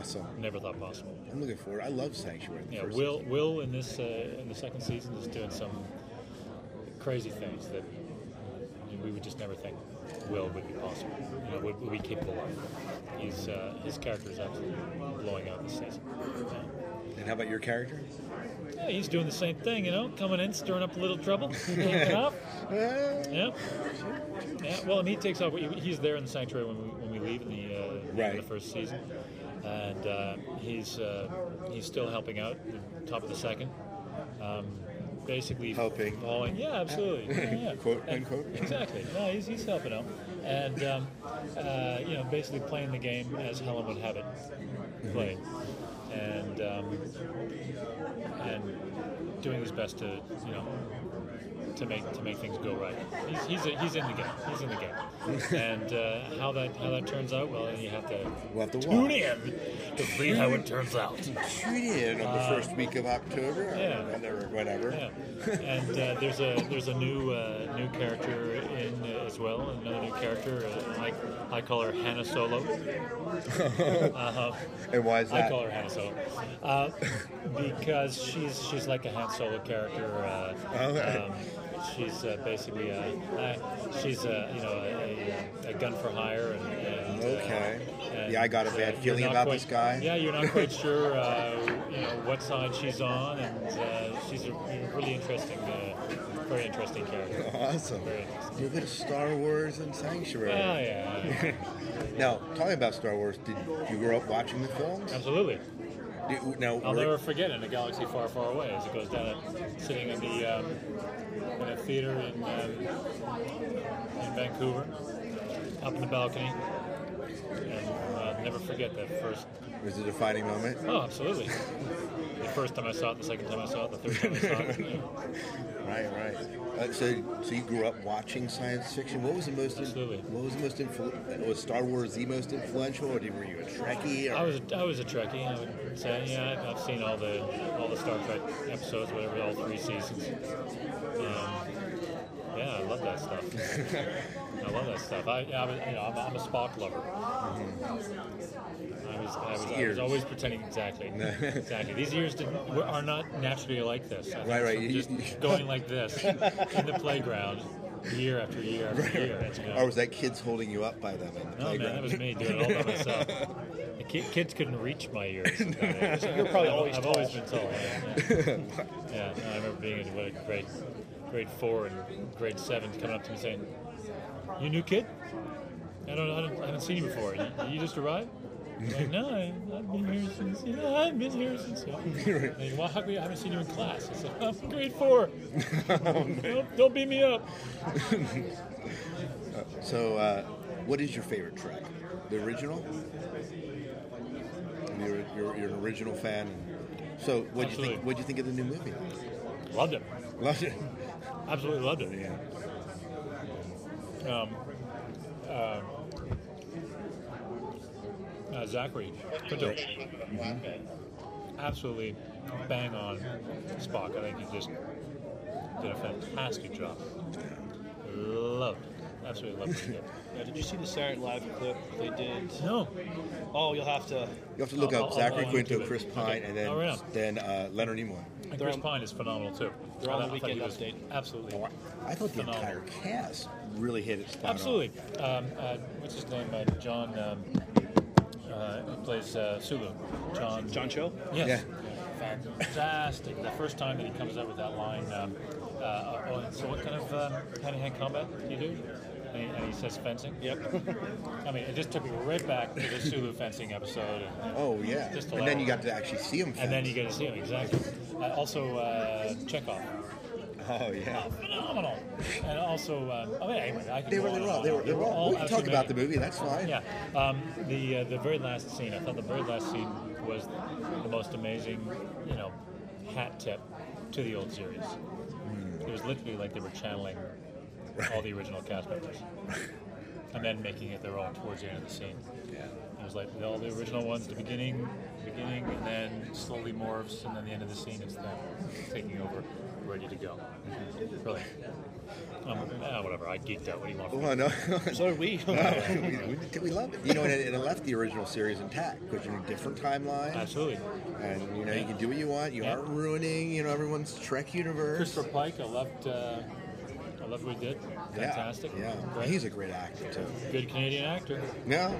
Awesome. never thought possible. I'm looking forward. I love Sanctuary. Yeah, Will Will in this uh, in the second season is doing some crazy things that we would just never think Will would be possible. You know, would, would be capable of. He's uh, his character is absolutely blowing out this season. And how about your character? Yeah, he's doing the same thing, you know, coming in, stirring up a little trouble, <laughs> taking it. Yeah. Yeah. Well, mean, he takes off. He's there in the sanctuary when we when we leave in the uh, the end of Right. the first season, and uh, he's uh, he's still helping out the top of the second. Um, basically Helping. following. Yeah, absolutely. Yeah, yeah. <laughs> Quote, And- unquote. Exactly. No, he's, he's helping out, and um, uh, you know, basically playing the game as Helen would have it played, and um, and doing his best to you know to make to make things go right. He's he's, a, he's in the game. He's in the game, and uh, how that how that turns out, well, you have to, We'll have to tune watch. in to see how it turns out. Tune in on the first week of October. yeah. Whatever. whatever. Yeah, and uh, there's a there's a new uh, new character in as well. Another new character. Uh, I I call her Hannah Solo. <laughs> uh-huh. And why is that? I call her Hannah Solo uh, because she's she's like a Han Solo character. Uh, Okay. um, she's uh, basically a, uh, she's a, you know a, a, gun for hire and, and uh, Okay. and, Yeah, I got a uh, bad you're feeling about quite- this guy. Yeah, you're not quite <laughs> sure, uh, you know, what side she's on, and uh, she's a really interesting, uh, very interesting character. <laughs> Awesome. Very interesting. A little bit of Star Wars and Sanctuary. Oh, yeah. <laughs> now, talking about Star Wars, did you grow up watching the films? Absolutely. Now, I'll never forget in a galaxy far, far away as it goes down, sitting in the um, in a theater in um, in Vancouver, up in the balcony, and I'll never forget that first. Was it a defining moment? Oh, absolutely. The first time I saw it, the second time I saw it, the third time I saw it. yeah. <laughs> Right, right. Uh, so, so you grew up watching science fiction. What was the most? Absolutely. What was the most influ- Was Star Wars the most influential, or were you a Trekkie? Or? I was a, I was a Trekkie. I would say, yeah, I've, I've seen all the all the Star Trek episodes, whatever, all three seasons. Um, yeah, I love that stuff. <laughs> I love that stuff. I, yeah, I was, you know, I'm, a- I'm a Spock lover. I was, I was, I was always pretending exactly, <laughs> exactly. These ears didn't, are not naturally like this. I Right, right. from You- Just <laughs> going like this in the playground, year after year after year. you know. Or was that kids holding you up by them in the No, playground? man, that was me doing it all by <laughs> myself. The ki- kids couldn't reach my ears. at. You're probably I've- always I've tall. always been tall. Yeah, yeah. Yeah, no, I remember being in what, a grade, grade four and grade seven, coming up to me saying, "You new kid? I don't, I, don't, I haven't seen you before. You, you just arrived." Like, no, I, I've been here since. You know, I've been here since. Yeah. Like, well, how come I haven't seen you in class? I said, I'm grade four. <laughs> don't, don't beat me up. <laughs> So, uh, what is your favorite track? The original? You're, you're, you're an original fan. So, what do you think? What do you think of the new movie? Loved it. Loved it. Absolutely loved it. Yeah. Um, uh, uh, Zachary Quinto. Absolutely bang on Spock. I think he just did a fantastic job. Loved it. Absolutely loved it. <laughs> Yeah, did you see the Saturday Live clip they did? No. Oh, you'll have to. You have to look I'll- up I'll- Zachary I'll Quinto, Chris Pine, Okay. and then Oh, right then uh, Leonard Nimoy. And Chris Pine is phenomenal too. They're on I the weekend update. Absolutely. I thought the Phenomenal. entire cast really hit it spot on. Absolutely. Um, uh, what's his name? Uh, John. Um, uh, who plays uh, Sulu. John. John Cho? Yes. Fantastic. the first time that he comes up with that line. Um, uh, oh, so what kind of um, hand-to-hand combat do you do? And he, and he says fencing. Yep. <laughs> I mean, it just took me right back to the Sulu <laughs> fencing episode. And Oh yeah, Just and then you got to actually see him. And then you get to see him exactly. Uh, also, uh, Chekhov. Oh yeah. phenomenal. And also, um, oh, yeah, anyway, I can They were- they were all- they were- they were all- we can talk about the movie, that's fine. Yeah. Um, the uh, the very last scene, I thought the very last scene was the most amazing, you know, hat tip to the old series. Hmm. It was literally like they were channeling all the original cast members, and then making it their own towards the end of the scene. Yeah. It was like all the original ones, the beginning, beginning, and then slowly morphs, and then the end of the scene is them taking over, ready to go. Really. Um, ah, whatever. I geeked out. What do you want? From Well, me? no. <laughs> So did we. <laughs> we, we, we love it. You know, and it, and it left the original series intact because you're in a different timeline. Absolutely. And you know, you can do what you want. You Yeah. aren't ruining, you know, everyone's Trek universe. Christopher Pike. I loved. Uh, I loved what he did. Yeah, Fantastic. Yeah, Great. he's a great actor too. good Canadian actor. Yeah,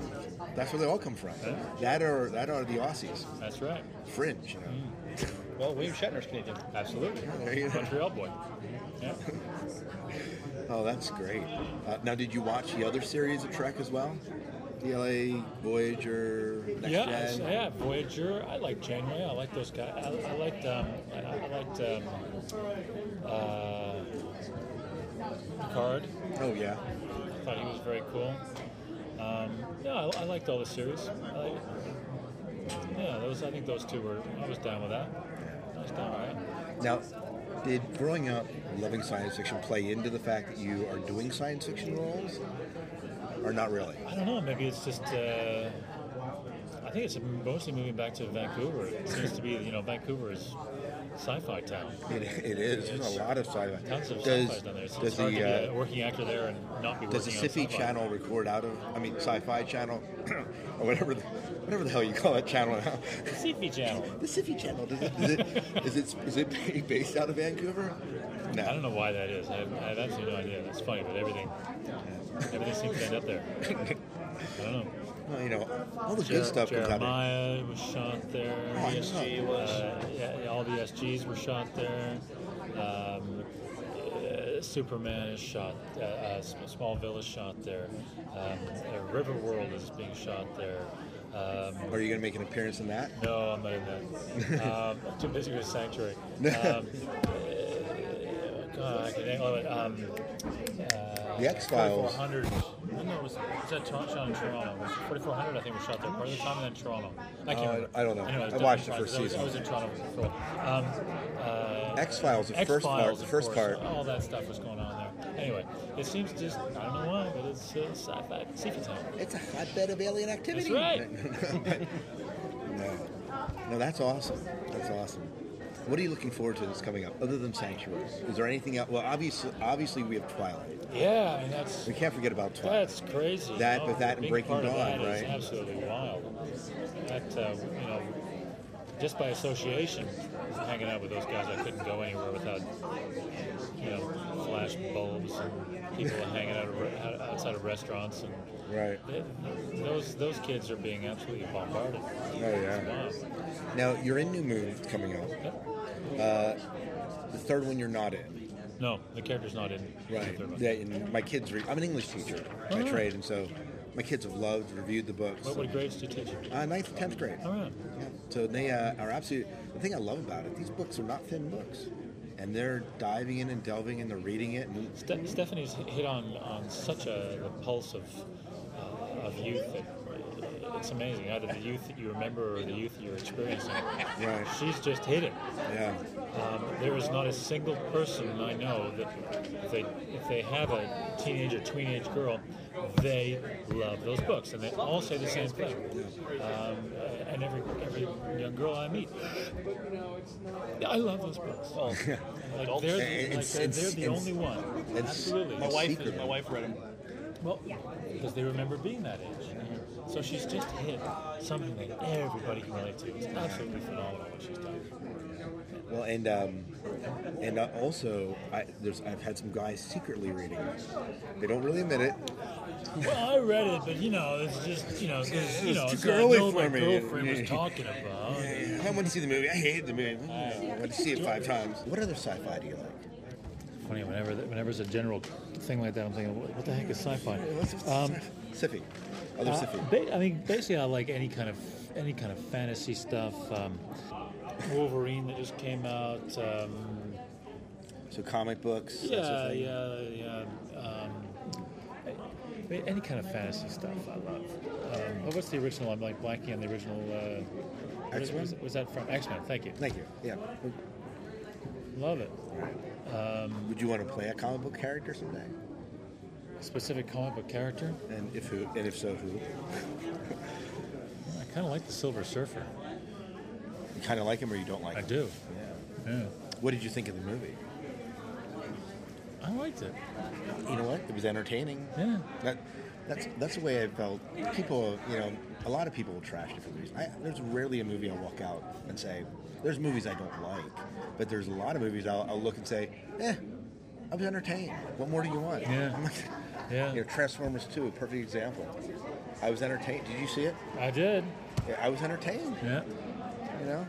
that's where they all come from. That are that are the Aussies. That's right. Fringe, you know. Well, William Shatner's Canadian. Absolutely. There you go. Montreal boy. Yeah. Oh, that's great. Uh, now, did you watch the other series of Trek as well? DLA, Voyager, Next yeah, Gen. I- yeah, Voyager. I like Janeway. I like those guys. I, I liked. Um, I, I liked um, uh, Picard. Oh yeah. I thought he was very cool. Um, yeah, I, I liked all the series. I yeah, those. I think those two were. I was down with that. Was down. Now, did growing up loving science fiction play into the fact that you are doing science fiction roles, or not really? I don't know. Maybe it's just. Uh, I think it's mostly moving back to Vancouver. It seems to be, you know, Vancouver is sci-fi town. It, it is. There's It's- a lot of sci-fi. Tons of does, sci-fi down there. It's, does it's hard the to be uh, a working actor there and not be does the sci-fi. channel record out of? I mean, Sci-Fi channel, <clears throat> or whatever, the, whatever the hell you call that channel now. The Sci-Fi channel. The Sci-Fi channel. Does it, is it is it is <laughs> it based out of Vancouver? No. I don't know why that is. I have, I have absolutely no idea. That's funny, but everything, everything seems to end up there. <laughs> I don't know. Well, you know, all the Jer- good stuff comes out of Jeremiah was shot there. Oh, ESG was. Uh, yeah, all the SGs were shot there. Um, uh, Superman is shot. Uh, uh, Sm- Smallville is shot there. Um, uh, Riverworld is being shot there. Um, Are you going to make an appearance in that? no, I'm not in that. <laughs> um, I'm too busy with Sanctuary. <laughs> Um, uh, God, I can name all of it. Um, uh, The X-Files. 4400. No, no, it was, was that shot in Toronto? Was 4400, I think, was shot there part of the time, and then Toronto. I can't Uh, remember. I don't know. Anyway, was I watched the first France. I was- season. I was in Toronto for a while. Um, uh, X-Files, the first part- the first course. part. All that stuff was going on. Anyway, it seems just, I don't know why, but it's uh, sci-fi, sci-fi town. It's a hotbed of alien activity. That's right. <laughs> no, no, that's awesome. That's awesome. What are you looking forward to that's coming up, other than Sanctuary? Is there anything else? Well, obviously, obviously we have Twilight. Yeah, I mean, that's... We can't forget about Twilight. That's crazy. That, no? but that and Breaking Dawn, that right? absolutely wild. That uh, you know, just by association, hanging out with those guys, I couldn't go anywhere without you know flash bulbs and people hanging out of outside of restaurants and. Right. they- those those kids are being absolutely bombarded. Oh yeah. Now you're in New Moon coming up. Uh, the third one you're not in. No, the character's not in. the Right. third one. Yeah, and my kids read. I'm an English teacher by Oh. trade, and so my kids have loved, reviewed the books. What, what grades do you teach? Uh, ninth tenth grade. All right. Yeah. So they uh, are absolutely. The thing I love about it, these books are not thin books, and they're diving in and delving in, they're reading it. And Ste- Stephenie's hit on, on such a the pulse of uh, of youth that it's amazing. Either the youth that you remember or the youth that you're experiencing. Right. She's just hit it. Yeah. Um, there is not a single person I know that if they if they have a teenage or teenage girl, they love those books, and they all say the same thing. Um, and every every young girl I meet, I love those books. Oh, like <laughs> they're, the- like they're, they're the only one. Absolutely. My wife, my wife read them. Well, because they remember being that age. So she's just hit something that everybody can relate to. It's absolutely phenomenal what she's done. Well, and um, and uh, also, I, there's I've had some guys secretly reading it. They don't really admit it. Well, I read it, but you know, it's just you know, 'cause, you know, It's it's too what I know for my me. girlfriend was talking about. I want to see the movie. I hate the movie. I want to see it five times. What other sci-fi do you like? funny. Whenever whenever there's a general thing like that, I'm thinking, what, the heck is sci-fi? Um, sci-fi? Other uh, sci-fi. ba- I mean, basically, I like any kind of any kind of fantasy stuff. Um, Wolverine that just came out. Um, So comic books. yeah, yeah, yeah. Um, any kind of fantasy stuff, I love. Um, oh, what's the original? I'm like blanking on the original. Uh, X-Men? Was, was that from X Men? Thank you. Thank you. Yeah. Love it. Um, Would you want to play a comic book character someday? a specific comic book character. And if who? And if so, who? I kind of like the Silver Surfer. You kind of like him, or you don't like I him? do. Yeah. Yeah. What did you think of the movie? I liked it. You know what? It was entertaining. Yeah. That, that's that's the way I felt. People, you know, a lot of people will trash different movies. I, there's rarely a movie I'll walk out and say, "There's movies I don't like," but there's a lot of movies I'll, I'll look and say, "Eh, I was entertained. What more do you want?" Yeah. <laughs> Like- Yeah. You know, Transformers 2, a perfect example. I was entertained. Did you see it? I did. Yeah, I was entertained. Yeah. You know,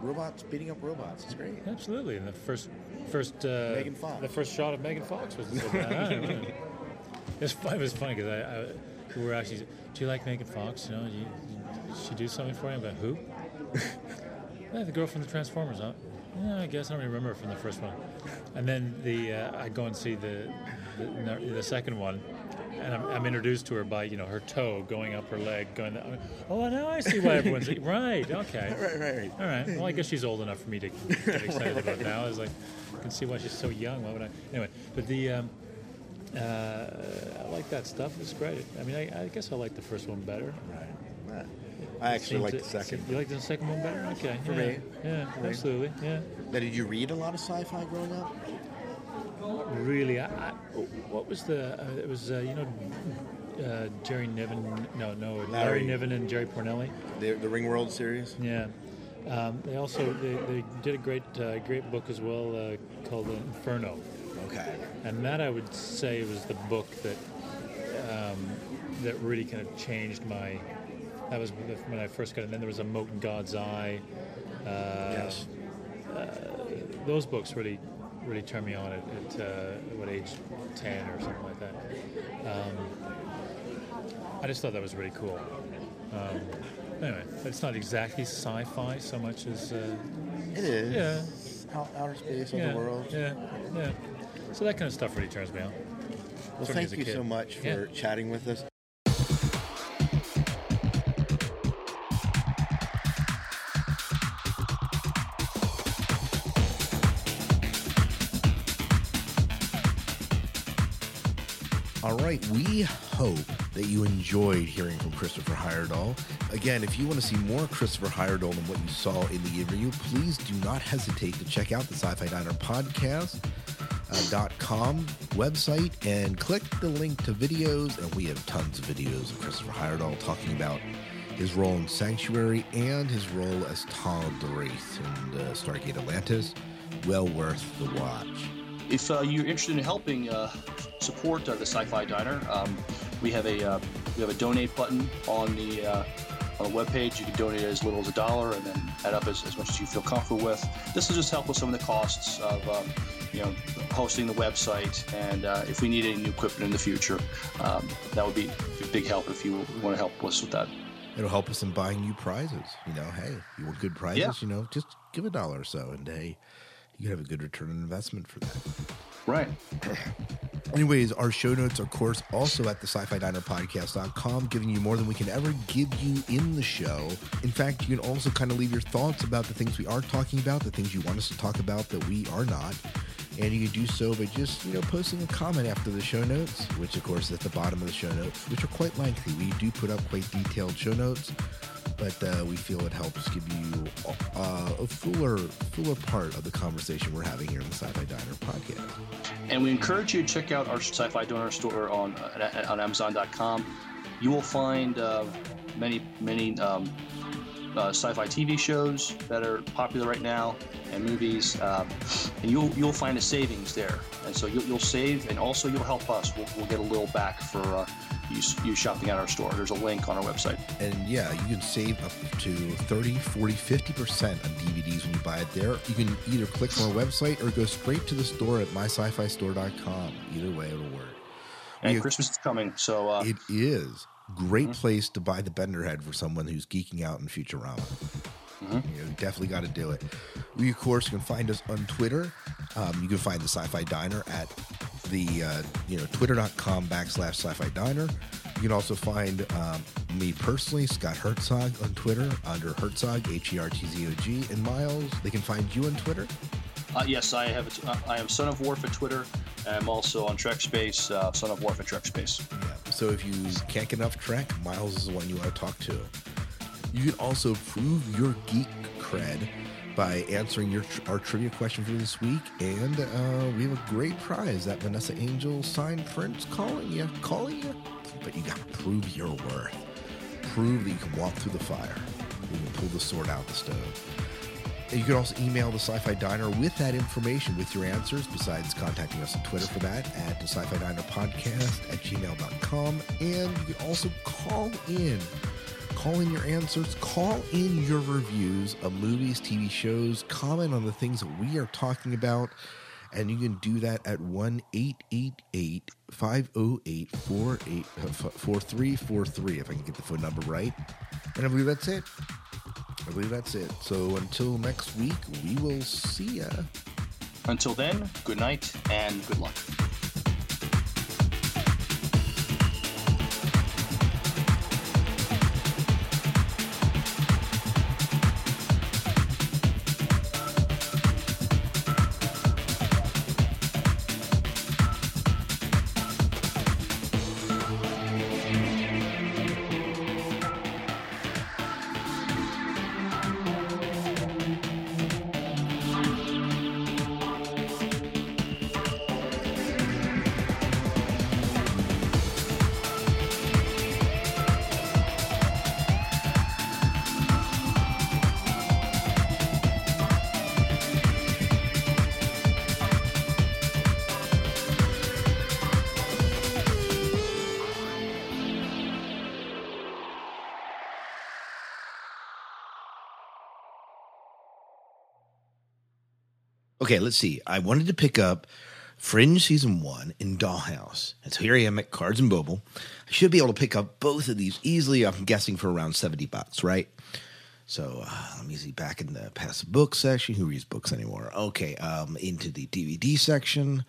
robots beating up robots. It's great. Absolutely. And the first, first, uh, Megan Fox. The first shot of Megan Fox was. was it was. It was funny because I, I, we were actually. Do you like Megan Fox? You know, you, did she do something for you? I'm like, who? <laughs> yeah, the girl from the Transformers. Huh? Yeah, I guess I don't remember from the first one. And then the uh, I go and see the the, the second one. And I'm, I'm introduced to her by you know her toe going up her leg, going. Oh, now I see why everyone's <laughs> right. Okay. Right, right, right. All right. Well, I guess she's old enough for me to get <laughs> excited about now. I was like, I can see why she's so young. Why would I? Anyway, but the um, uh, I like that stuff. It's great. I mean, I, I guess I like the first one better. Right. I actually like the second. You like the second one better? Okay. For yeah. me. Yeah, absolutely. Yeah. Now, did you read a lot of sci-fi growing up? Not really. I, I, what was the? Uh, it was uh, you know. Uh, Jerry Niven, no, no, Larry, Larry. Niven and Jerry Pournelle. The, the Ringworld series. Yeah. Um, they also they, they did a great uh, great book as well uh, called Inferno. Okay. And that I would say was the book that um, that really kind of changed my. That was when I first got it. And then there was a Mote in God's Eye. Uh, Yes. Uh, those books really really turned me on at, at uh, what age ten or something like that. Um, I just thought that was really cool. Um, anyway, it's not exactly sci-fi so much as uh, It is. Yeah. Out, outer space, yeah, other world. Yeah, yeah. So that kind of stuff really turns me on. Well, Certainly thank you kid. so much for Yeah. chatting with us. Right, we hope that you enjoyed hearing from Christopher Heyerdahl. Again, if you want to see more Christopher Heyerdahl than what you saw in the interview, please do not hesitate to check out the Sci-Fi Diner podcast uh, dot com website and click the link to videos. And we have tons of videos of Christopher Heyerdahl talking about his role in Sanctuary and his role as Todd Wraith in uh, Stargate Atlantis. Well worth the watch. If uh, you're interested in helping uh, support uh, the Sci-Fi Diner, um, we have a uh, we have a donate button on the uh, on the webpage. You can donate as little as a dollar, and then add up as, as much as you feel comfortable with. This will just help with some of the costs of um, you know hosting the website, and uh, if we need any new equipment in the future, um, that would be a big help if you want to help us with that. It'll help us in buying you prizes. You know, hey, you want good prizes? Yeah. You know, just give a dollar or so, and hey, you have a good return on investment for that. Right. <clears throat> Anyways, our show notes, are, of course, also at the sci-fi diner podcast.com, giving you more than we can ever give you in the show. In fact, you can also kind of leave your thoughts about the things we are talking about, the things you want us to talk about that we are not. And you can do so by just, you know, posting a comment after the show notes, which of course is at the bottom of the show notes, which are quite lengthy. We do put up quite detailed show notes, but uh, we feel it helps give you uh, a fuller, fuller part of the conversation we're having here in the Sci-Fi Diner podcast. And we encourage you to check out our Sci-Fi diner store on uh, on Amazon.com. You will find uh, many many um, uh, sci-fi TV shows that are popular right now and movies, um, and you'll you'll find a savings there. And so you'll, you'll save, and also you'll help us. We'll, we'll get a little back for uh, use, use shopping at our store. There's a link on our website. And yeah, you can save up to 30, 40, 50% on DVDs when you buy it there. You can either click on our website or go straight to the store at mysci-fi-store.com. Either way, it'll work. And We- Christmas is coming, so uh, It is. Great place to buy the Bender head for someone who's geeking out in Futurama. You definitely got to do it. We, of course, can find us on Twitter. Um, you can find the Sci-Fi Diner at the uh, you know twitter.com backslash sci-fi diner. You can also find um, me personally, Scott Herzog, on Twitter under Herzog H E R T Z O G, and Miles. They can find you on Twitter. uh, yes, I have. A t- uh, I am Son of War for Twitter. I'm also on Trek Space, uh, Son of War for Trek Space. Yeah. So if you can't get enough Trek, Miles is the one you want to talk to. You can also prove your geek cred by answering your our trivia question for this week, and uh, we have a great prize that Vanessa Angel signed prints calling you, calling you. But you got to prove your worth. Prove that you can walk through the fire. You can pull the sword out of the stove. You can also email the Sci-Fi Diner with that information, with your answers, besides contacting us on Twitter for that at the Sci-Fi Diner Podcast at gmail.com. And you can also call in. Call in your answers, call in your reviews of movies, TV shows, comment on the things that we are talking about. And you can do that at 1 888 508 4343 uh, if I can get the phone number right. And I believe that's it. I believe that's it. So until next week, we will see ya. Until then, good night and good luck. Okay, let's see. I wanted to pick up Fringe season one in Dollhouse. And so here I am at Cards and Boble. I should be able to pick up both of these easily. I'm guessing for around 70 bucks, right? So uh, let me see back in the past book section. Who reads books anymore? Okay, um, into the DVD section.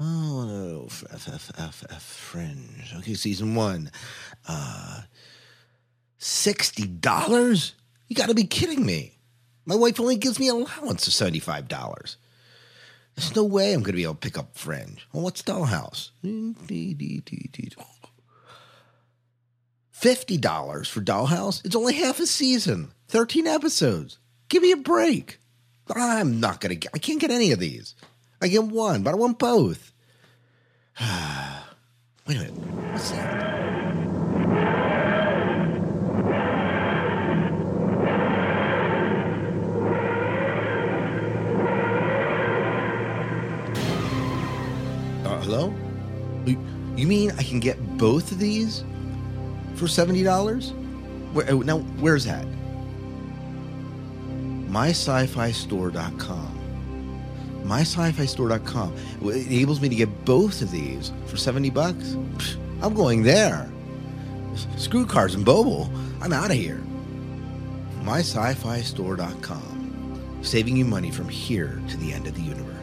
Oh no, F F F F, F Fringe. Okay, season one. Uh, sixty dollars? You got to be kidding me! My wife only gives me an allowance of seventy five dollars. There's no way I'm going to be able to pick up Fringe. Well, what's Dollhouse? Fifty dollars for Dollhouse? It's only half a season, thirteen episodes. Give me a break. I'm not gonna get. I can't get any of these. I get one, but I want both. <sighs> Wait a minute. What's that? Hello? You- mean I can get both of these for seventy dollars? Where, oh, now, where's that? MySciFiStore.com. MySciFiStore.com enables me to get both of these for seventy bucks. Psh, I'm going there. Screw Cars and Boble. I'm out of here. MySciFiStore.com. Saving you money from here to the end of the universe.